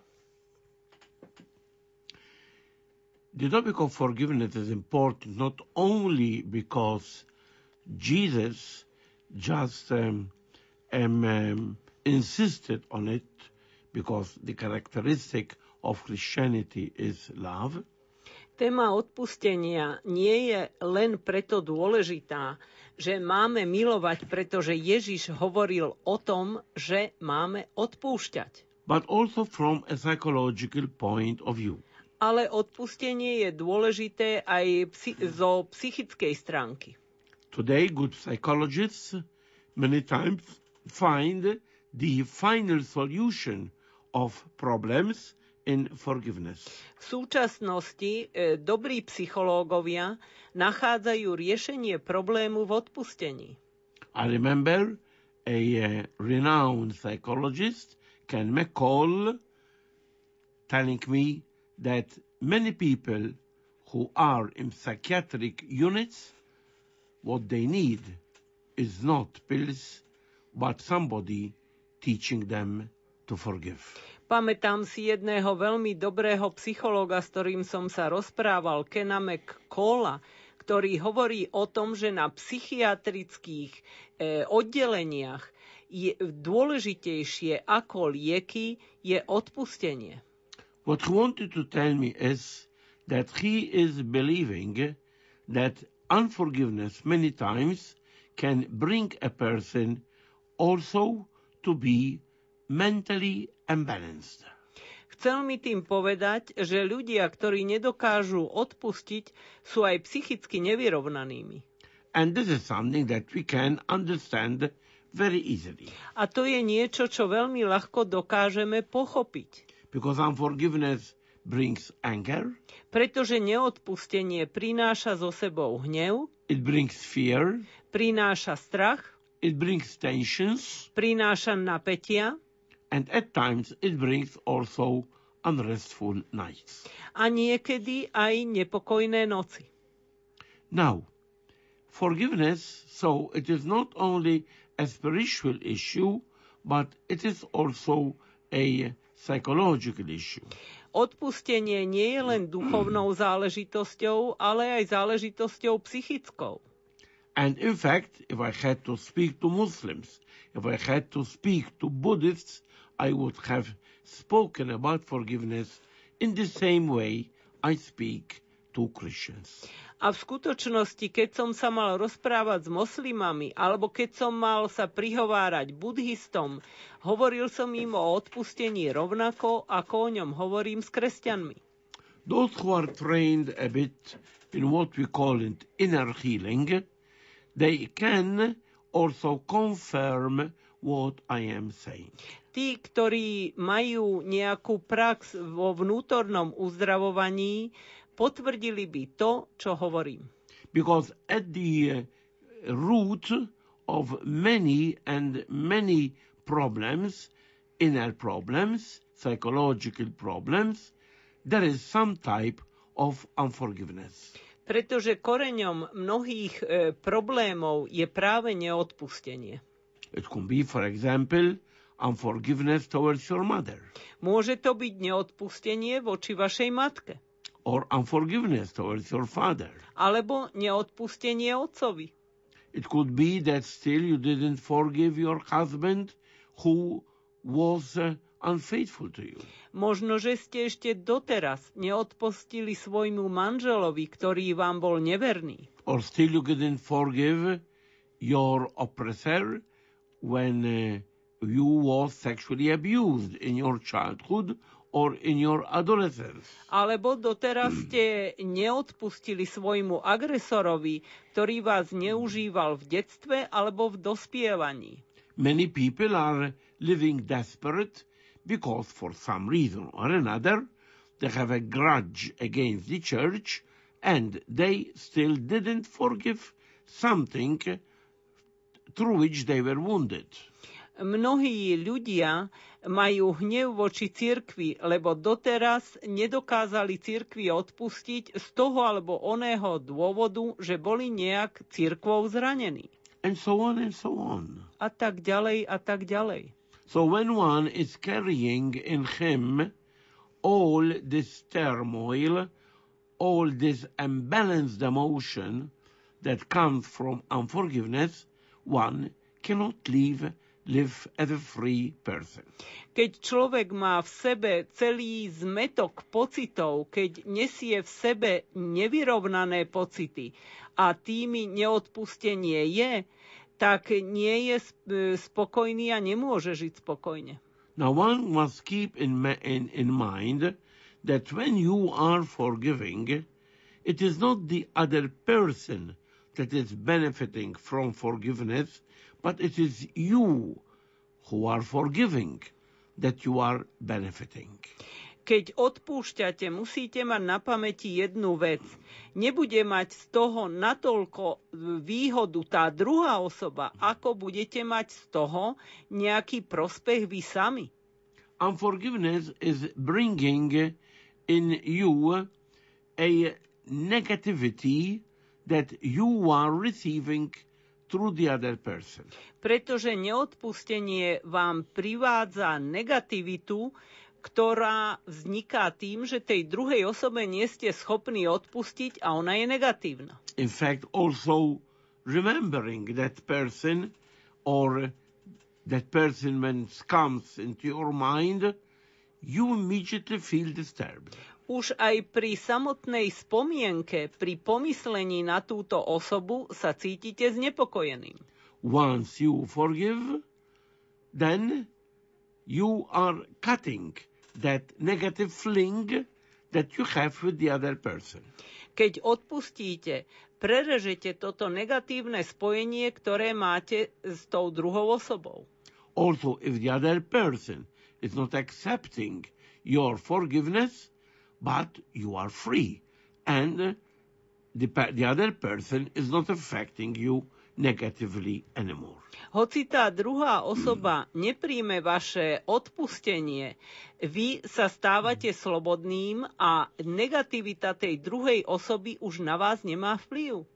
The topic of forgiveness is important not only because Jesus just um, um, um, insisted on it, because the characteristic of Christianity is love. Téma odpustenia nie je len preto dôležitá, že máme milovať, pretože Ježiš hovoril o tom, že máme odpúšťať. But also from a psychological point of view ale odpustenie je dôležité aj psy- zo psychickej stránky. Today, good psychologists many times find the final solution of problems in forgiveness. V súčasnosti e, dobrí psychológovia nachádzajú riešenie problému v odpustení. I remember a uh, renowned psychologist, Ken McCall, telling me that many people who are in psychiatric units, what they need is not pills, but somebody teaching them to forgive. Pamätám si jedného veľmi dobrého psychológa, s ktorým som sa rozprával, Kena McCalla, ktorý hovorí o tom, že na psychiatrických e, oddeleniach je dôležitejšie ako lieky je odpustenie. What he wanted to tell me is that he is believing that unforgiveness many times can bring a person also to be mentally imbalanced. Chcel mi tým povedať, že ľudia, ktorí nedokážu odpustiť, sú aj psychicky nevyrovnanými. And this is something that we can understand very easily. A to je niečo, čo veľmi ľahko dokážeme pochopiť. Because unforgiveness brings anger, Pretože neodpustenie prináša so sebou hnev, it brings fear, prináša strach, it brings tensions, prináša napätia. And at times it brings also unrestful nights. a niekedy aj nepokojné noci. Now, forgiveness, so it is not only a spiritual issue, but it is also a psychological issue. Odpustenie nie je len duchovnou záležitosťou, ale aj záležitosťou psychickou. And in fact, if I had to speak to Muslims, if I had to speak to Buddhists, I would have spoken about forgiveness in the same way I speak Christians. A v skutočnosti, keď som sa mal rozprávať s moslimami, alebo keď som mal sa prihovárať buddhistom, hovoril som im o odpustení rovnako, ako o ňom hovorím s kresťanmi. Those who are trained a bit in what we call it inner healing, they can also confirm what I am saying. Tí, ktorí majú nejakú prax vo vnútornom uzdravovaní, potvrdili by to, čo hovorím. Because at the uh, root of many and many problems, inner problems, psychological problems, there is some type of unforgiveness. Pretože koreňom mnohých e, problémov je práve neodpustenie. It can be, for example, unforgiveness towards your mother, Môže to byť neodpustenie voči vašej matke, or unforgiveness towards your father. alebo neodpustenie otcovi. It could be that still you didn't forgive your husband who was uh, unfaithful to you. Možno, že ste ešte doteraz neodpustili svojmu manželovi, ktorý vám bol neverný. Or still you didn't forgive your oppressor when uh, you was sexually abused in your childhood or in your adolescence. Alebo doteraz ste neodpustili svojmu agresorovi, ktorý vás neužíval v detstve alebo v dospievaní. Many people are living desperate because for some reason or another they have a grudge against the church and they still didn't forgive something through which they were wounded. Mnohí ľudia majú hnev voči cirkvi, lebo doteraz nedokázali cirkvi odpustiť z toho alebo oného dôvodu, že boli nejak cirkvou zranení. And so on and so on. A tak ďalej a tak ďalej. So when one is carrying in him all this turmoil, all this unbalanced emotion that comes from unforgiveness, one cannot live live free person. Keď človek má v sebe celý zmetok pocitov, keď nesie v sebe nevyrovnané pocity a tými neodpustenie je, tak nie je spokojný a nemôže žiť spokojne. Now one must keep in, in, in mind that when you are forgiving, it is not the other person that is benefiting from forgiveness, but it is you who are forgiving that you are benefiting. Keď odpúšťate, musíte mať na pamäti jednu vec. Nebude mať z toho natoľko výhodu tá druhá osoba, ako budete mať z toho nejaký prospech vy sami. Unforgiveness is bringing in you a negativity that you are receiving through the other person. Pretože neodpustenie vám privádza negativitu, ktorá vzniká tým, že tej druhej osobe nie ste schopní odpustiť a ona je negatívna. In fact, also remembering that person or that person when it comes into your mind, you immediately feel disturbed. Už aj pri samotnej spomienke, pri pomyslení na túto osobu sa cítite znepokojeným. Once you forgive, then you are cutting that negative fling that you have with the other person. Keď odpustíte, prerežete toto negatívne spojenie, ktoré máte s tou druhou osobou. Also, if the other person is not accepting your forgiveness, but you are free, and the, the other person is not affecting you negatively anymore. Hoci tá druhá osoba nepríjme vaše odpustenie, vy sa stávate slobodným a negativita tej druhej osoby už na vás nemá vplyv.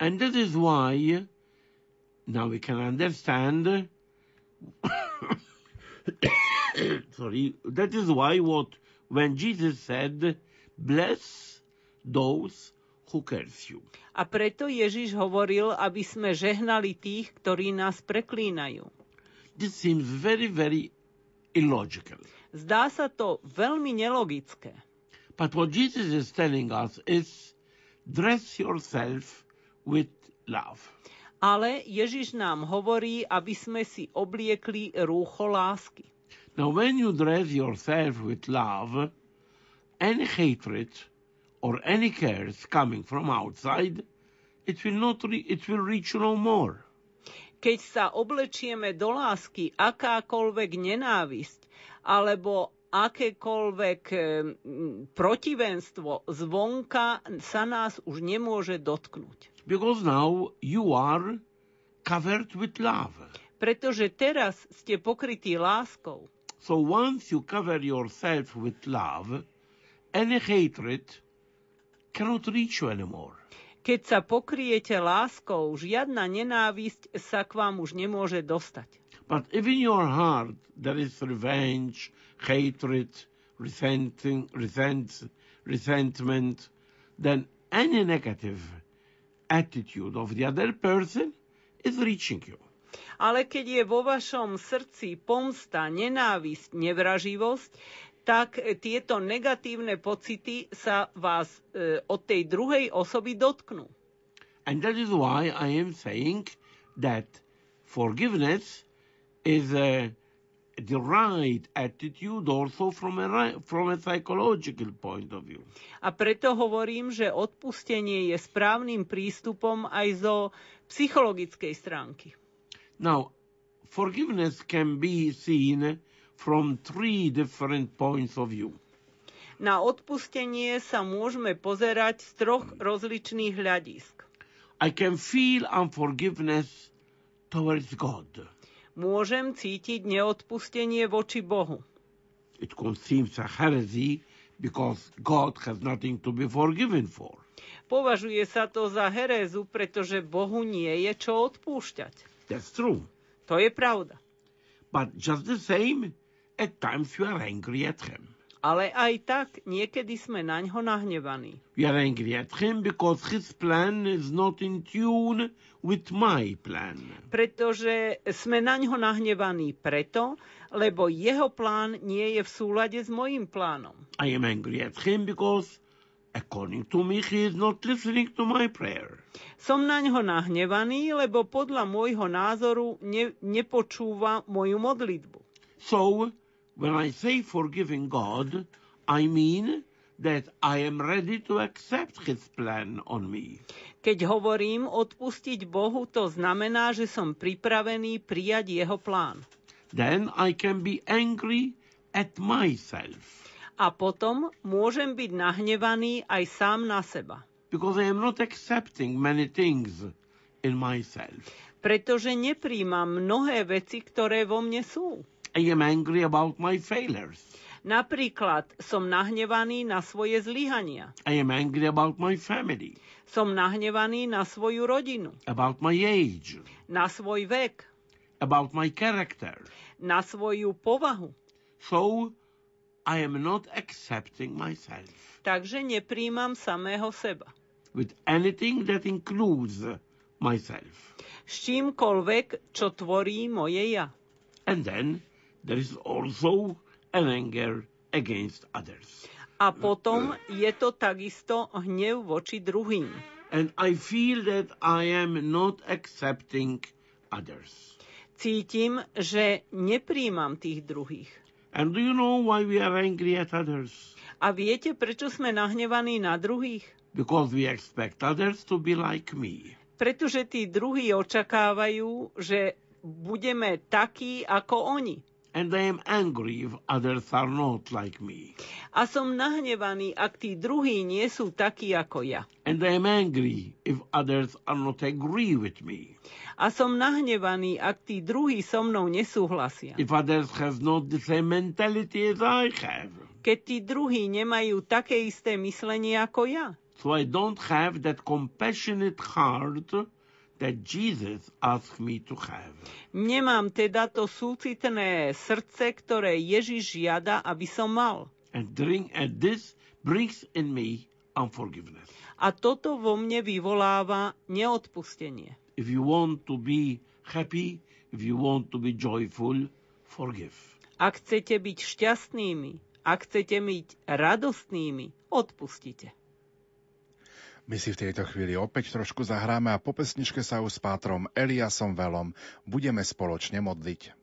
And that is why now we can understand sorry that is why what when Jesus said bless those who curse you A preto Ježiš hovoril, aby sme žehnali tých, ktorí nás preklínajú. this seems very very illogical Zdá sa to veľmi nelogické. but what Jesus is telling us is dress yourself with love Ale Ježiš nám hovorí, aby sme si obliekli rúcho lásky. Now, when you dress yourself with love, any hatred or any cares coming from outside, it will not re- it will reach no more. Keď sa oblečieme do lásky, akákoľvek nenávisť alebo akékoľvek eh, protivenstvo zvonka sa nás už nemôže dotknúť. Because now you are covered with love. Pretože teraz ste pokrytí láskou. So once you cover yourself with love, any hatred cannot reach you anymore. Keď sa pokriete láskou, žiadna nenávisť sa k vám už nemôže dostať. But if in your heart there is revenge, hatred, resenting, resent, resentment, then any negative attitude of the other person is reaching you. Ale keď je vo vašom srdci pomsta, nenávisť, nevraživosť, tak tieto negatívne pocity sa vás e, od tej druhej osoby dotknú. And that is why I am saying that forgiveness is a, the right attitude also from a, from a psychological point of view. A preto hovorím, že odpustenie je správnym prístupom aj zo psychologickej stránky. Now, forgiveness can be seen from three different points of view. Na odpustenie sa môžeme pozerať z troch rozličných hľadisk. I can feel unforgiveness towards God. Môžem cítiť neodpustenie voči Bohu. It seems a heresy because God has nothing to be forgiven for. Považuje sa to za herézu, pretože Bohu nie je čo odpúšťať. That's true. To je pravda. But just the same, at times you are angry at him. Ale aj tak niekedy sme na ňo nahnevaní. We are angry at him because his plan is not in tune with my plan. Pretože sme na ňo nahnevaní preto, lebo jeho plán nie je v súlade s mojim plánom. I am angry at him because according to me he is not listening to my prayer. Som na ňo nahnevaný, lebo podľa môjho názoru ne, nepočúva moju modlitbu. So, when I say forgiving God, I mean that I am ready to accept his plan on me. Keď hovorím odpustiť Bohu, to znamená, že som pripravený prijať jeho plán. Then I can be angry at myself A potom môžem byť nahnevaný aj sám na seba. because I am not accepting many things in myself. Pretože nepríjmam mnohé veci, ktoré vo mne sú. I am angry about my failures. Napríklad som nahnevaný na svoje zlyhania. I am angry about my family, Som nahnevaný na svoju rodinu, about my age, na svoj vek, about my character. na svoju povahu. So I am not accepting myself Takže nepríjmam samého seba. with anything that includes myself. S čímkoľvek, čo tvorí moje ja. And then there is also an anger against others. A potom je to takisto hnev voči druhým. And I feel that I am not accepting others. Cítim, že nepríjmam tých druhých. And do you know why we are angry at others? A viete, prečo sme nahnevaní na druhých? Because we expect others to be like me. Pretože tí druhí očakávajú, že budeme takí ako oni. And I am angry if others are not like me. A som nahnevaný, ak tí druhí nie sú takí ako ja. And I am angry if others are not agree with me. A som nahnevaný, ak tí druhí so mnou nesúhlasia. If others have not the same mentality as I have. Keď tí druhí nemajú také isté myslenie ako ja. So I don't have that compassionate heart that Jesus asked me to have. Nemám teda to súcitné srdce, ktoré Ježiš žiada, aby som mal. And, drink, and this brings in me unforgiveness. A toto vo mne vyvoláva neodpustenie. If you want to be happy, if you want to be joyful, forgive. Ak chcete byť šťastnými, ak chcete byť radostnými, odpustite. My si v tejto chvíli opäť trošku zahráme a po pesničke sa už s pátrom Eliasom Velom budeme spoločne modliť.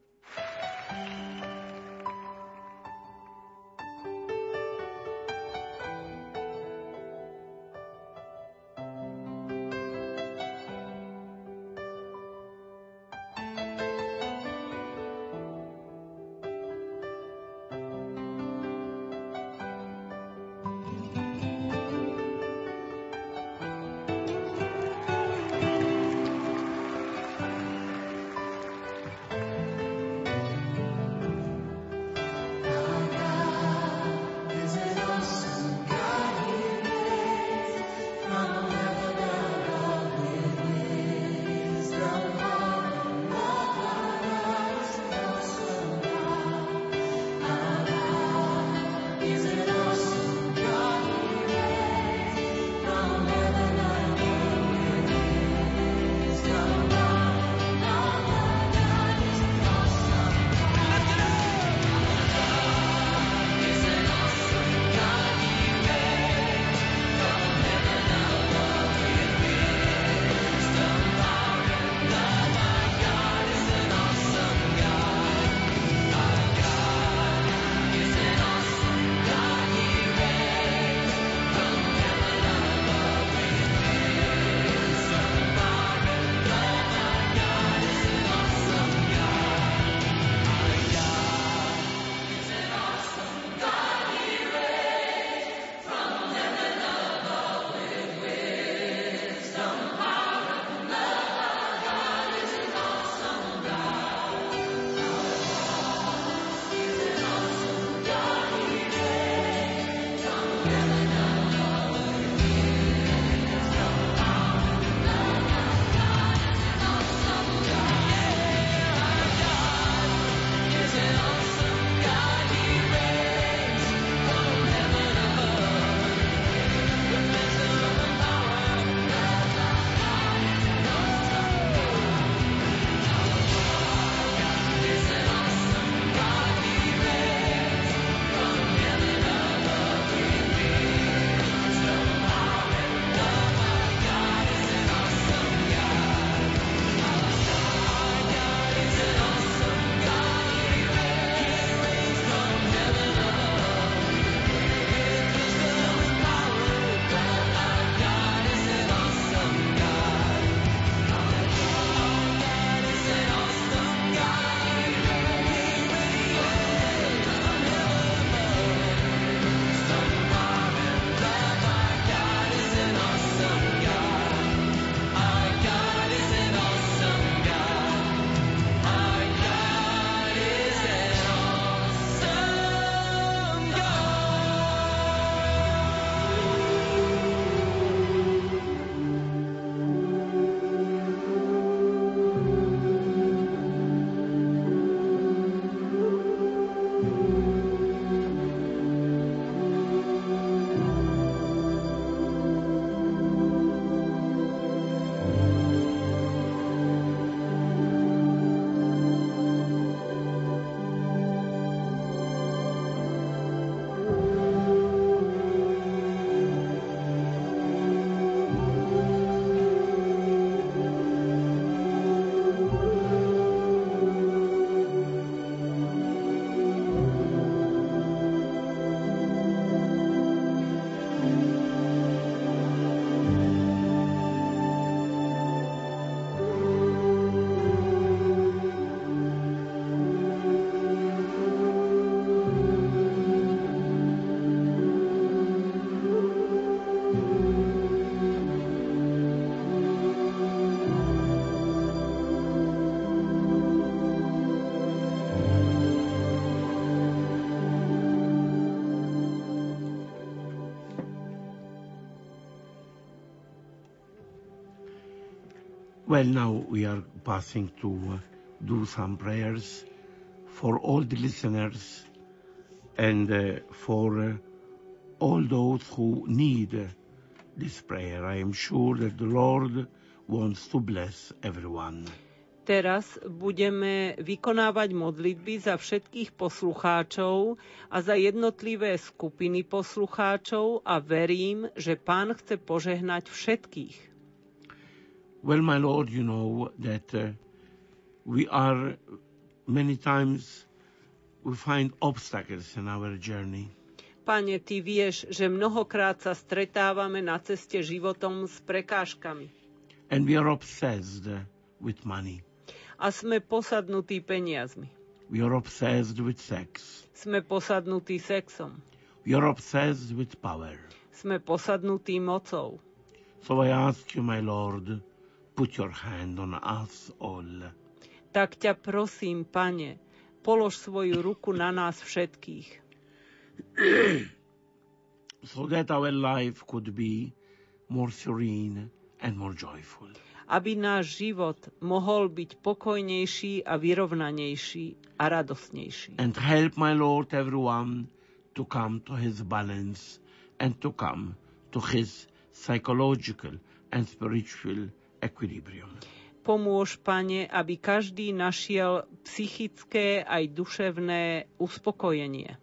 Well, now we are passing to uh, do some prayers for all the listeners and uh, for uh, all those who need this prayer. I am sure that the Lord wants to bless everyone. Teraz budeme vykonávať modlitby za všetkých poslucháčov a za jednotlivé skupiny poslucháčov a verím, že Pán chce požehnať všetkých. Well, my Lord, you know that uh, we are many times we find obstacles in our journey. Pane, Ty vieš, že mnohokrát sa stretávame na ceste životom s prekážkami And we are obsessed with money. a sme posadnutí peniazmi. We are obsessed with sex. Sme posadnutí sexom. We are obsessed with power. Sme posadnutí mocou. So I ask you, my Lord, put your hand on us all. Tak ťa prosím, Pane, polož svoju ruku na nás všetkých, so that our life could be more serene and more joyful. aby náš život mohol byť pokojnejší a vyrovnanejší a radosnejší. And help, my Lord, everyone to come to his balance and to come to his psychological and spiritual equilibrium. Pomôž, Pane, aby každý našiel psychické aj duševné uspokojenie.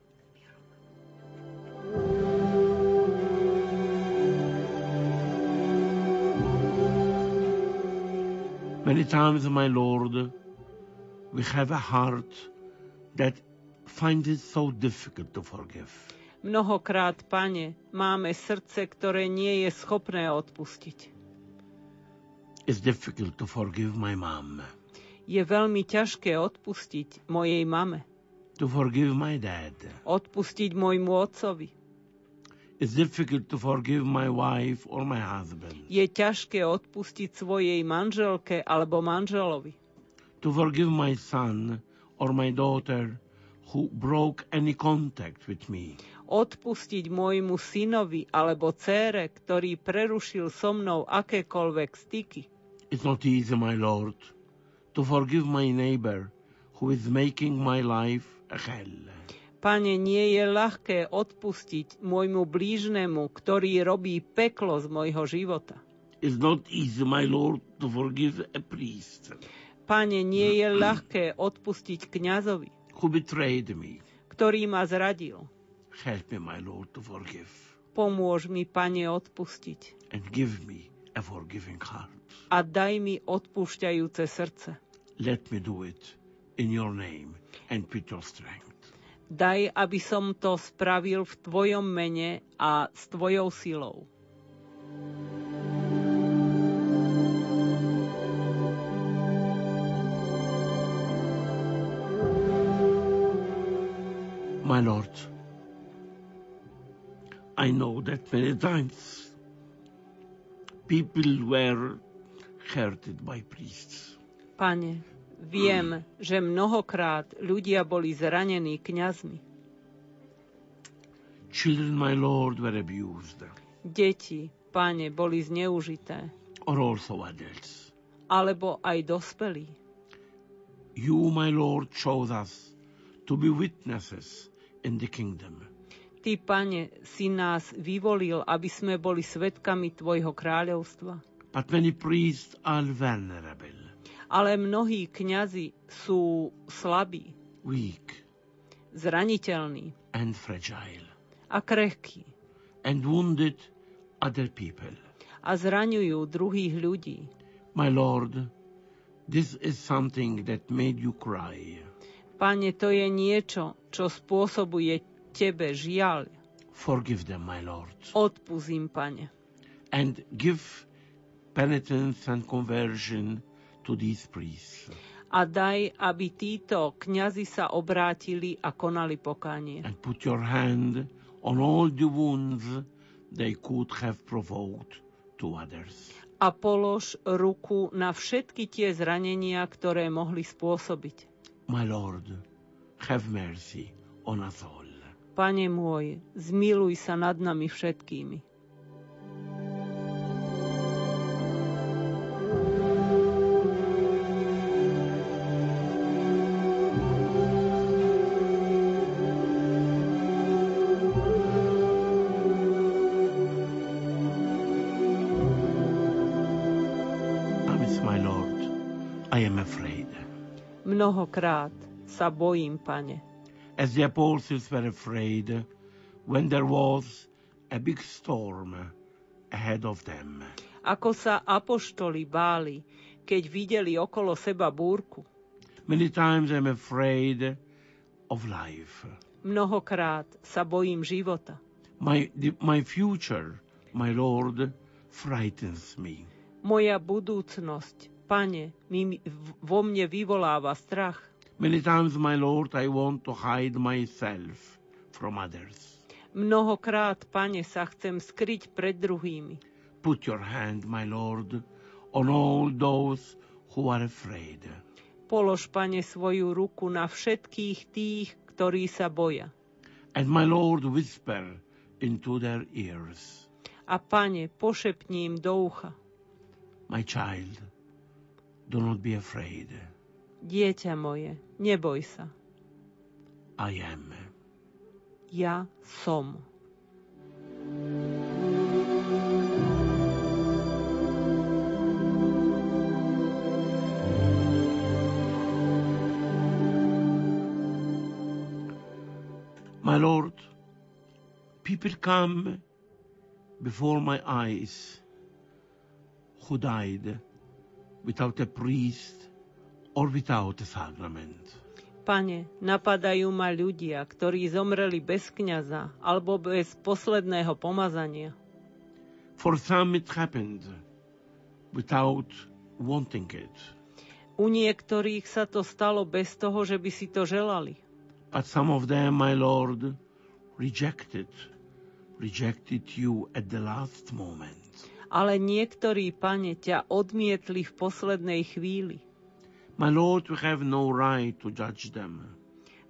Many times, my Lord, we have a heart that finds it so difficult to forgive. Mnohokrát, Pane, máme srdce, ktoré nie je schopné odpustiť. It's difficult to forgive my mom, Je veľmi ťažké odpustiť mojej mame, to forgive my dad. odpustiť môjmu otcovi. It's difficult to forgive my wife or my husband, Je ťažké odpustiť svojej manželke alebo manželovi. to forgive my son or my daughter who broke any contact with me. Odpustiť môjmu synovi alebo cére, ktorý prerušil so mnou akékoľvek styky. It's not easy, my Lord, to forgive my neighbor who is making my life a hell. Pane, nie je ľahké odpustiť môjmu blížnemu, ktorý robí peklo z môjho života. It's not easy, my Lord, to forgive a priest Pane, nie je ľahké odpustiť kňazovi, who betrayed me. ktorý ma zradil. Help me, my Lord, to forgive Pomôž mi, Pane, odpustiť and give me a forgiving heart. A daj mi odpúšťajúce srdce. Let me do it in your name and with your strength. Daj, aby som to spravil v Tvojom mene a s Tvojou silou. My Lord, I know that many times people were hurted by priests. Pane, viem, že mnohokrát ľudia boli zranení kňazmi. Children, my Lord, were abused, Deti, Pane, boli zneužité. or also adults. Alebo aj dospelí. You, my Lord, chose us to be witnesses in the kingdom. Ty, Pane, si nás vyvolil, aby sme boli svetkami Tvojho kráľovstva. But many priests are vulnerable, Ale mnohí kňazi sú slabí, weak, zraniteľní and fragile, a krehkí and wounded other people. a zraňujú druhých ľudí. My Lord, this is something that made you cry. Pane, to je niečo, čo spôsobuje Tebe žiaľ. Forgive them, my Lord, Odpuzím, Pane. and give penitence and conversion to these priests, A daj, aby títo kňazi sa obrátili a konali pokánie. and put your hand on all the wounds they could have provoked to others. A polož ruku na všetky tie zranenia, ktoré mohli spôsobiť. My Lord, have mercy on us all. Pane môj, zmiluj sa nad nami všetkými. Mnohokrát sa bojím, pane. As the apostles were afraid when there was a big storm ahead of them. Ako sa apoštoli báli, keď videli okolo seba búrku. Many times I'm afraid of life. Mnohokrát sa bojím života. My, the, my future, my Lord, frightens me. Moja budúcnosť, pane, mi, vo mne vyvoláva strach. Many times, my Lord, I want to hide myself from others. Mnohokrát, pane, sa chcem skryť pred druhými. Put your hand, my Lord, on all those who are afraid. Polož, pane, svoju ruku na všetkých tých, ktorí sa boja. And my Lord, whisper into their ears. A pane, pošepni im do ucha. My child, do not be afraid. Dieťa moje, neboj sa. I am. Ja som. My Lord, people come before my eyes who died without a priest or without a sacrament. Pane, napadajú ma ľudia, ktorí zomreli bez kňaza alebo bez posledného pomazania. For some it happened without wanting it. U niektorých sa to stalo bez toho, že by si to želali. But some of them, my Lord, rejected, rejected you at the last moment. Ale niektorí, pane, ťa odmietli v poslednej chvíli. My Lord, we have no right to judge them.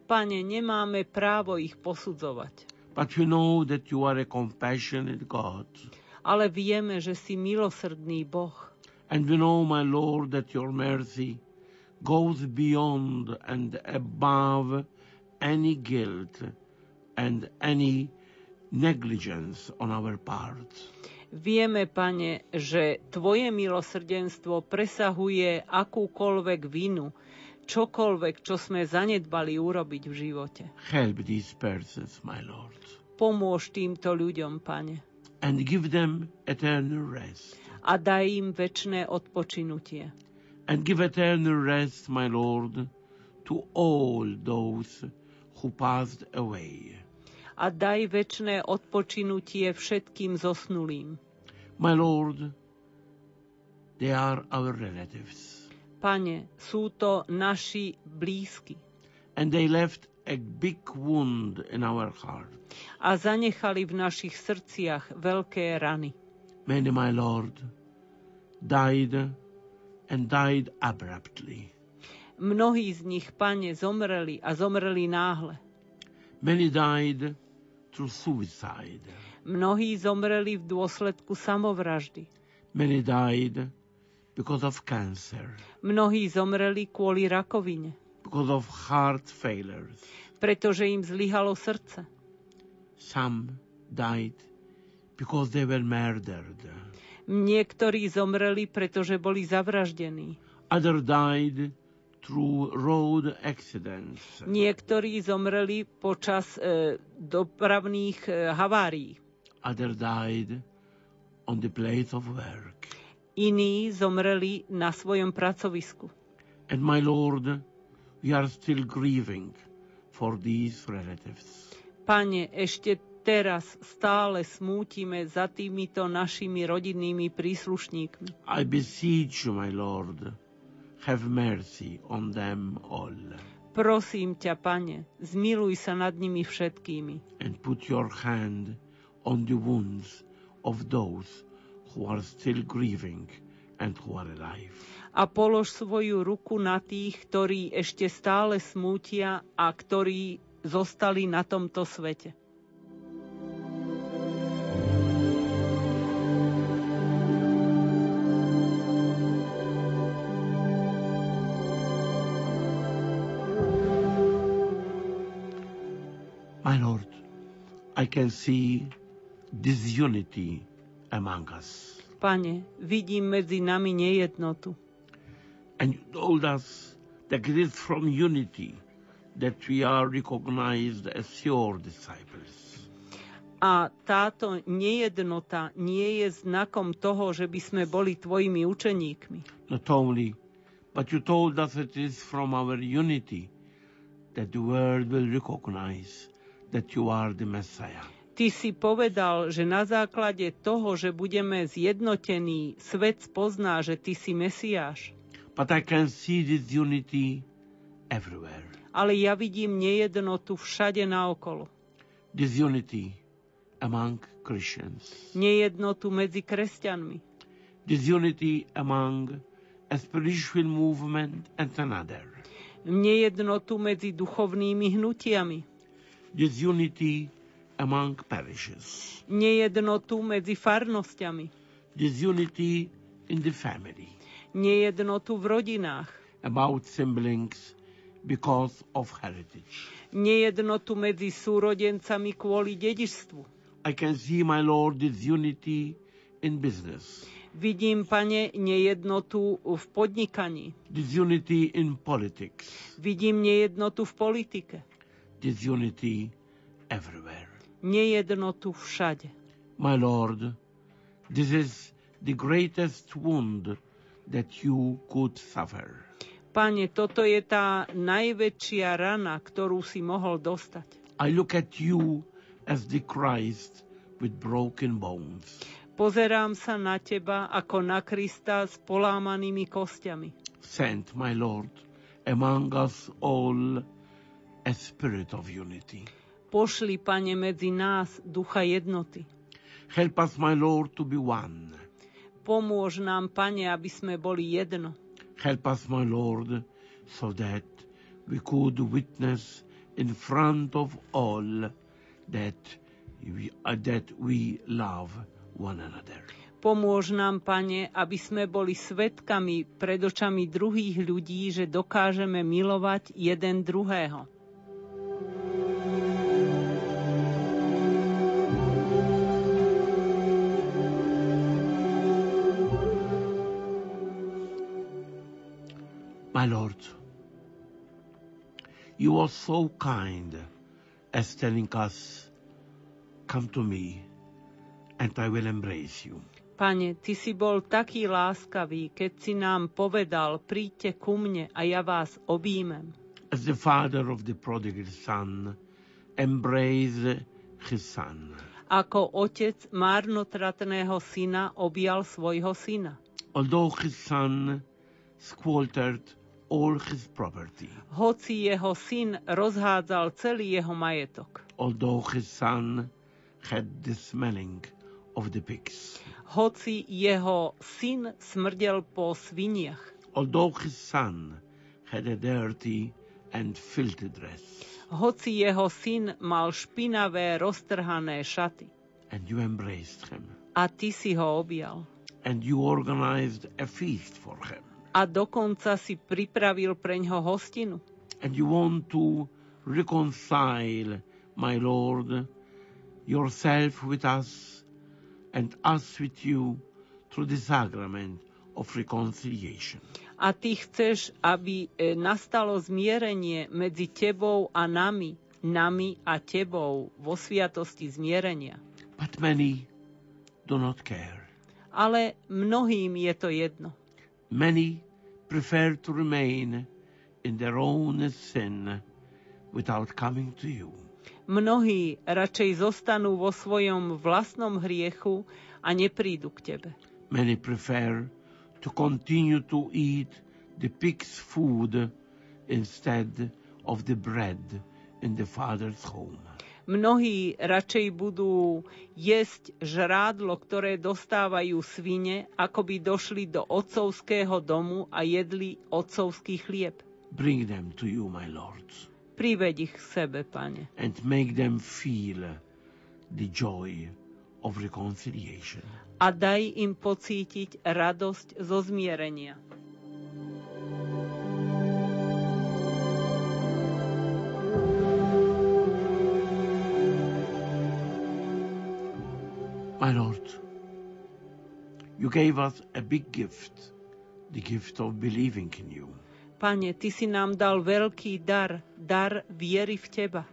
Pane, nemáme právo ich posudzovať. But you know that you are a compassionate God. Ale vieme, že si milosrdný Boh. And we know, my Lord, that your mercy goes beyond and above any guilt and any negligence on our part. Vieme, pane, že tvoje milosrdenstvo presahuje akúkoľvek vinu, čokoľvek, čo sme zanedbali urobiť v živote. Help these persons, my Lord, Pomôž týmto ľuďom, pane, and give them eternal rest. a daj im väčšné odpočinutie. And give eternal rest, my Lord, to all those who passed away. A daj väčšné odpočinutie všetkým zosnulým. My Lord, they are our relatives, Pane, sú to naši blízky and they left a big wound in our heart. a zanechali v našich srdciach veľké rany. Many, my Lord, died and died abruptly. Mnohí z nich, pane, zomreli a zomreli náhle. Many died through suicide. Mnohí zomreli v dôsledku samovraždy. Many died because of cancer, Mnohí zomreli kvôli rakovine, because of heart failures. pretože im zlyhalo srdce. Some died because they were murdered. Niektorí zomreli, pretože boli zavraždení. Others died through road accidents. Niektorí zomreli počas e, dopravných e, havárií. Others died on the place of work. Iní zomreli na svojom pracovisku. And my Lord, we are still grieving for these relatives. Pane, ešte teraz stále smútime za týmito našimi rodinnými príslušníkmi. I beseech you, my Lord, have mercy on them all, Prosím ťa, Pane, zmiluj sa nad nimi všetkými and put your hand on the wounds of those who are still grieving and who are alive. a polož svoju ruku na tých, ktorí ešte stále smútia a ktorí zostali na tomto svete. My Lord, I can see disunity among us. Pane, vidím medzi nami nejednotu. And you told us that it is from unity that we are recognized as your disciples. A táto nejednota nie je znakom toho, že by sme boli tvojimi učeníkmi. Not only, but you told us it is from our unity that the world will recognize that you are the Messiah. Ty si povedal, že na základe toho, že budeme zjednotení, svet pozná, že ty si Mesiáš. But I can see this unity everywhere. Ale ja vidím nejednotu všade naokolo. This unity among Christians. Nejednotu medzi kresťanmi. This unity among a spiritual movement and another. Nejednotu medzi duchovnými hnutiami. This unity among parishes. Nejednotu medzi farnosťami. This unity in the family. Nejednotu v rodinách. About siblings because of heritage. Nejednotu medzi súrodencami kvôli dedičstvu. I can see, my Lord, this unity in business, Vidím, pane, nejednotu v podnikaní. this unity in politics, Vidím nejednotu v politike. this unity everywhere. Nejednotu všade. My Lord, this is the greatest wound that you could suffer. Pane, toto je tá najväčšia rana, ktorú si mohol dostať. I look at you as the Christ with broken bones. Pozerám sa na teba ako na Krista s polámanými kostiami. Send, my Lord, among us all a spirit of unity. Pošli, pane, medzi nás ducha jednoty. Help us, my Lord, to be one. Pomôž nám, pane, aby sme boli jedno. Help us, my Lord, so that we could witness in front of all that we, uh, that we love one another. Pomôž nám, pane, aby sme boli svetkami pred očami druhých ľudí, že dokážeme milovať jeden druhého. My Lord, you are so kind as telling us, Come to me, and I will embrace you. Pane, Ty si bol taký láskavý, keď si nám povedal, príďte ku mne a ja vás objímem. As the father of the prodigal son embraced his son. Ako otec márnotratného syna objal svojho syna. Although his son squandered all his property, Hoci jeho syn rozhádzal celý jeho majetok. although his son had the smelling of the pigs, Hoci jeho syn smrdel po sviniach. although his son had a dirty and filthy dress, Hoci jeho syn mal špinavé, roztrhané šaty. and you embraced him, A ty si ho objal. and you organized a feast for him, A dokonca si pripravil preňho hostinu. and you want to reconcile, my Lord, yourself with us and us with you through the sacrament of reconciliation. A ty chceš, aby e, nastalo zmierenie medzi tebou a nami, nami a tebou vo sviatosti zmierenia. But many do not care. Ale mnohým je to jedno. Many prefer to remain in their own sin without coming to you. Mnohí radšej zostanú vo svojom vlastnom hriechu a neprídu k tebe. Many prefer to continue to eat the pig's food instead of the bread in the Father's home. Mnohí radšej budú jesť žrádlo, ktoré dostávajú svine, ako by došli do otcovského domu a jedli otcovský chlieb. Bring them to you, my Lord, Priveď ich k sebe, pane. and make them feel the joy of reconciliation. A daj im pocítiť radosť zo zmierenia. My Lord, you gave us a big gift, the gift of believing in you. Pane, Ty si nám dal veľký dar, dar viery v Teba.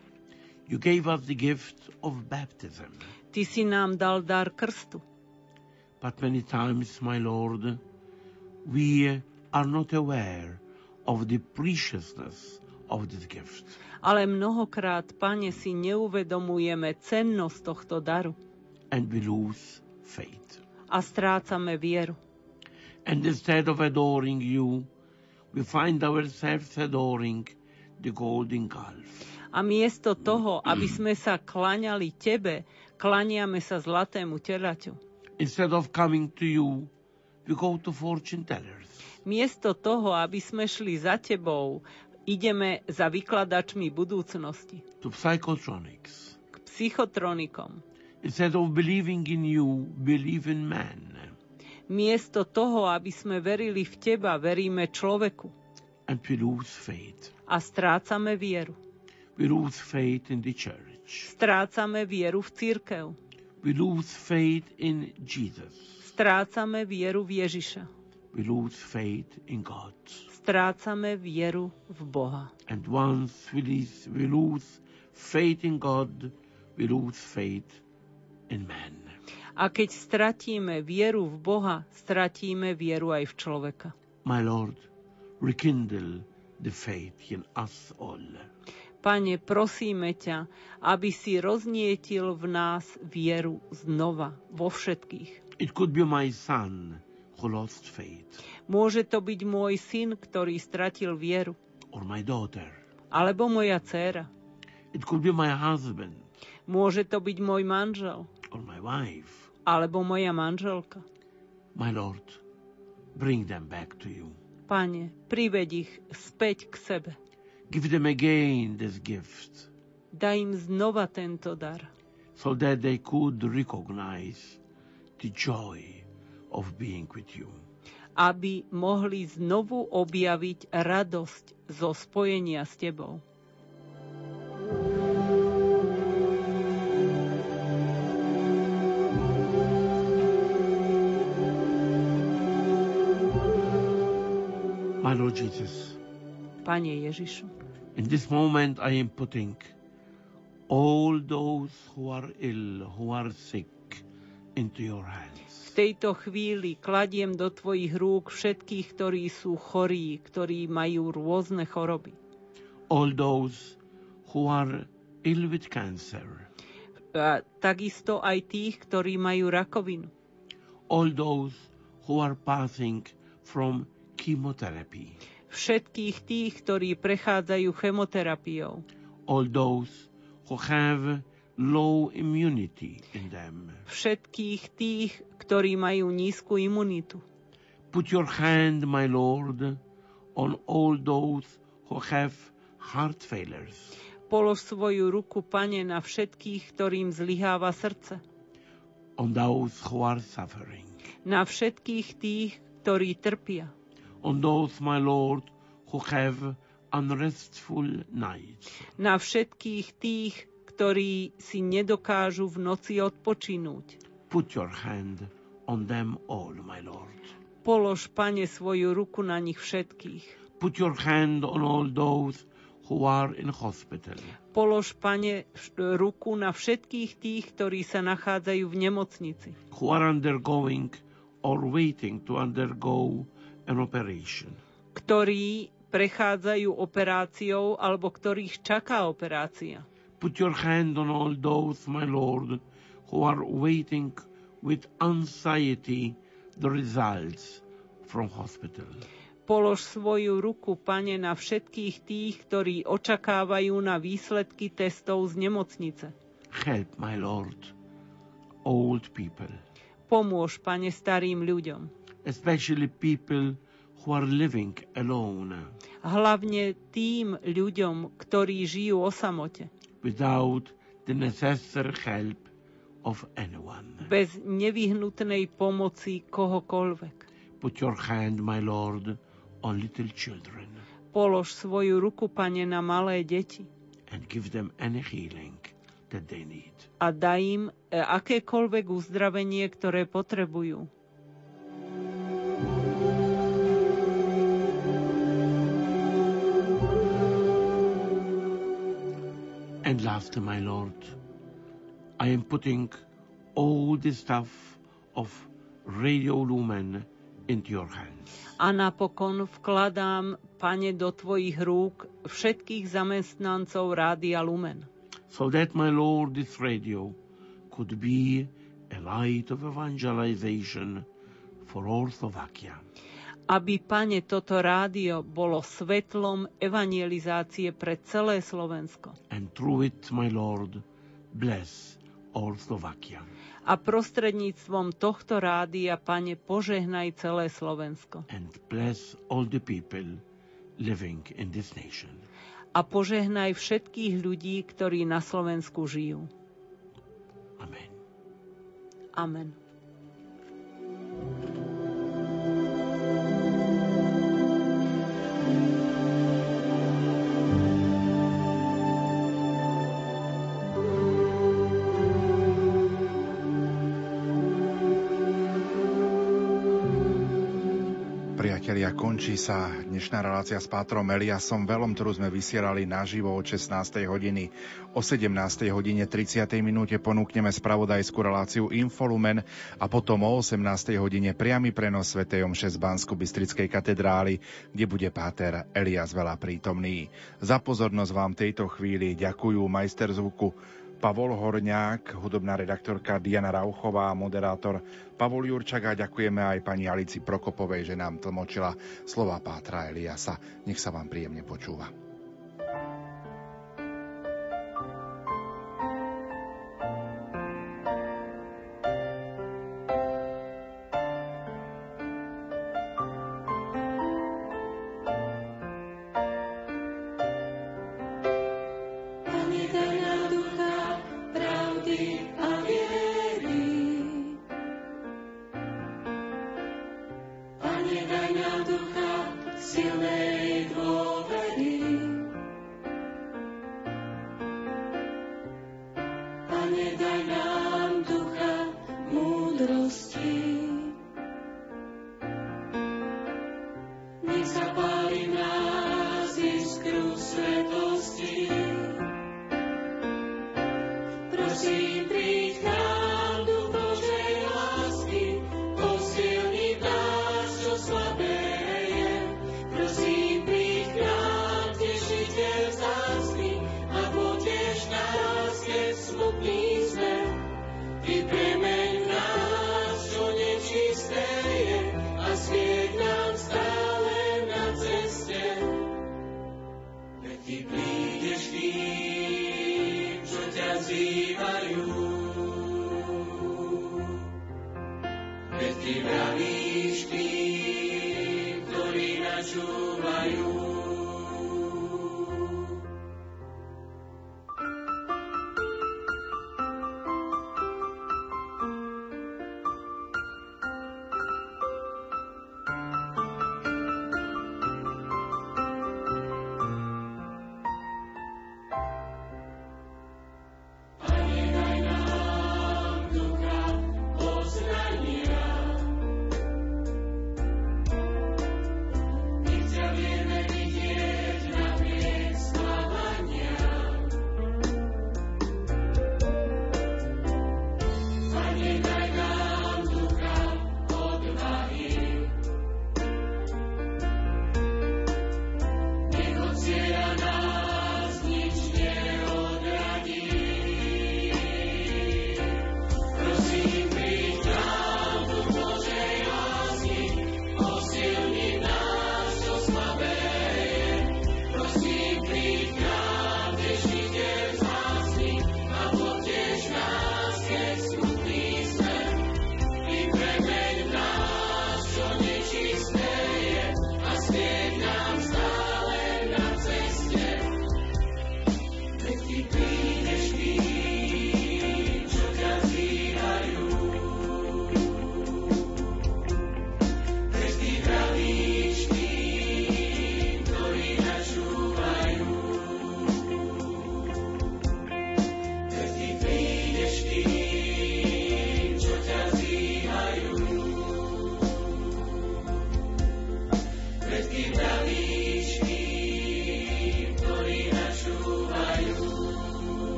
You gave us the gift of baptism. Ty si nám dal dar krstu. But many times, my Lord, we are not aware of the preciousness of this gift. Ale mnohokrát, Pane, si neuvedomujeme cennosť tohto daru And we lose faith. a strácame vieru. And instead of adoring you, we find ourselves adoring the golden calf. A miesto toho, aby sme sa klaňali Tebe, klaniame sa zlatému telaťu. Instead of coming to you, we go to fortune tellers. Miesto toho, aby sme šli za Tebou, ideme za vykladačmi budúcnosti, to psychotronics. k psychotronikom. Instead of believing in you, believe in man. Miesto toho, aby sme verili v Teba, veríme človeku And we lose faith. a strácame vieru. We lose faith in the church. Strácame vieru v církev. We lose faith in Jesus. Strácame vieru v Ježiša. We lose faith in God. Strácame vieru v Boha. And once we lose, we lose faith in God, we lose faith in man. A keď stratíme vieru v Boha, stratíme vieru aj v človeka. My Lord, rekindle the faith in us all. Pane, prosíme ťa, aby si roznietil v nás vieru znova, vo všetkých. It could be my son who lost faith, Môže to byť môj syn, ktorý stratil vieru, or my daughter. alebo moja dcéra. It could be my husband, Môže to byť môj manžel, or my wife. alebo moja manželka. My Lord, bring them back to you. Pane, priveď ich späť k sebe. Give them again this gift Daj im znova tento dar, so that they could recognize the joy of being with you. aby mohli znovu objaviť radosť zo spojenia s Tebou. My Lord Jesus, Pane Ježišu, in this moment I am putting all those who are ill, who are sick, into your v hands. tejto chvíli kladiem do Tvojich rúk všetkých, ktorí sú chorí, ktorí majú rôzne choroby. All those who are ill with cancer, A takisto aj tých, ktorí majú rakovinu. all those who are passing from chemotherapy, Všetkých tých, ktorí prechádzajú chemoterapiou. all those who have low immunity in them. Všetkých tých, ktorí majú nízku imunitu. Put your hand, my Lord, on all those who have heart failures, Polož svoju ruku, pane, na všetkých, ktorým zlyháva srdce. on those who are suffering, Na všetkých tých, ktorí trpia. On those, my Lord, who have unrestful nights, Na všetkých tých, ktorí si nedokážu v noci odpočinúť. put your hand on them all, my Lord. Polož, pane, svoju ruku na nich všetkých. Put your hand on all those who are in hospital. Polož, pane, ruku na všetkých tých, ktorí sa nachádzajú v nemocnici. who are undergoing or waiting to undergo an operation. Ktorí prechádzajú operáciou alebo ktorých čaká operácia. Put your hand on all those, my Lord, who are waiting with anxiety the results from hospital. Polož svoju ruku, pane, na všetkých tých, ktorí očakávajú na výsledky testov z nemocnice. Help, my Lord, old people, Pomôž, pane, starým ľuďom. Especially people who are living alone Hlavne tým ľuďom, ktorí žijú o samote. without the necessary help of anyone. Bez nevyhnutnej pomoci kohokoľvek. Put your hand, my Lord, on little children Polož svoju ruku, pane, na malé deti and give them any healing that they need. a daj im e, akékoľvek uzdravenie, ktoré potrebujú. Last, my Lord, I am putting all the stuff of Radio Lumen into your hands. A napokon vkladám, Pane, do Tvojich rúk všetkých zamestnancov Rádia Lumen. So that, my Lord, this radio could be a light of evangelization for all Slovakia. Aby, Pane, toto rádio bolo svetlom evangelizácie pre celé Slovensko. And through it, my Lord, bless all Slovakia. A prostredníctvom tohto rádia, Pane, požehnaj celé Slovensko. And bless all the people living in this nation. A požehnaj všetkých ľudí, ktorí na Slovensku žijú. Amen. Amen. thank you končí sa dnešná relácia s Pátrom Eliasom Velom, ktorú sme vysielali naživo od 16. hodiny. O 17. hodine 30. minúte ponúkneme spravodajskú reláciu Infolumen a potom o 18. hodine priamy prenos Sv. Omše z Bansku Bystrickej katedrály, kde bude Páter Elias Vela prítomný. Za pozornosť vám tejto chvíli ďakujú majster zvuku Pavol Horňák, hudobná redaktorka Diana Rauchová, moderátor Pavol Jurčak a ďakujeme aj pani Alici Prokopovej, že nám tlmočila slova Pátra Eliasa. Nech sa vám príjemne počúva.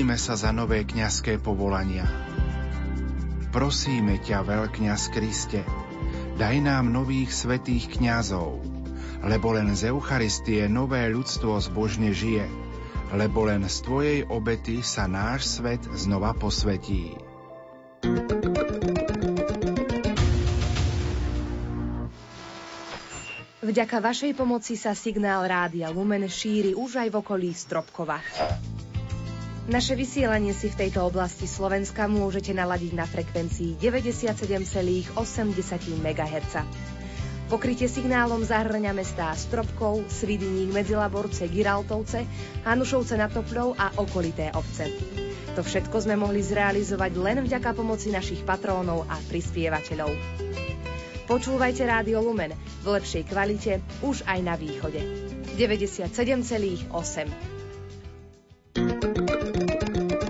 Modlíme sa za nové kňazské povolania. Prosíme ťa, veľkňaz Kriste, daj nám nových svetých kňazov, lebo len z Eucharistie nové ľudstvo zbožne žije, lebo len z Tvojej obety sa náš svet znova posvetí. Vďaka vašej pomoci sa signál Rádia Lumen šíri už aj v okolí Stropkova. Naše vysielanie si v tejto oblasti Slovenska môžete naladiť na frekvencii 97,8 MHz. Pokrytie signálom zahrňa mestá Stropkov, Svidiník, Medzilaborce, Giraltovce, Hanušovce nad Topľou a okolité obce. To všetko sme mohli zrealizovať len vďaka pomoci našich patrónov a prispievateľov. Počúvajte Rádio Lumen v lepšej kvalite už aj na východe. 97,8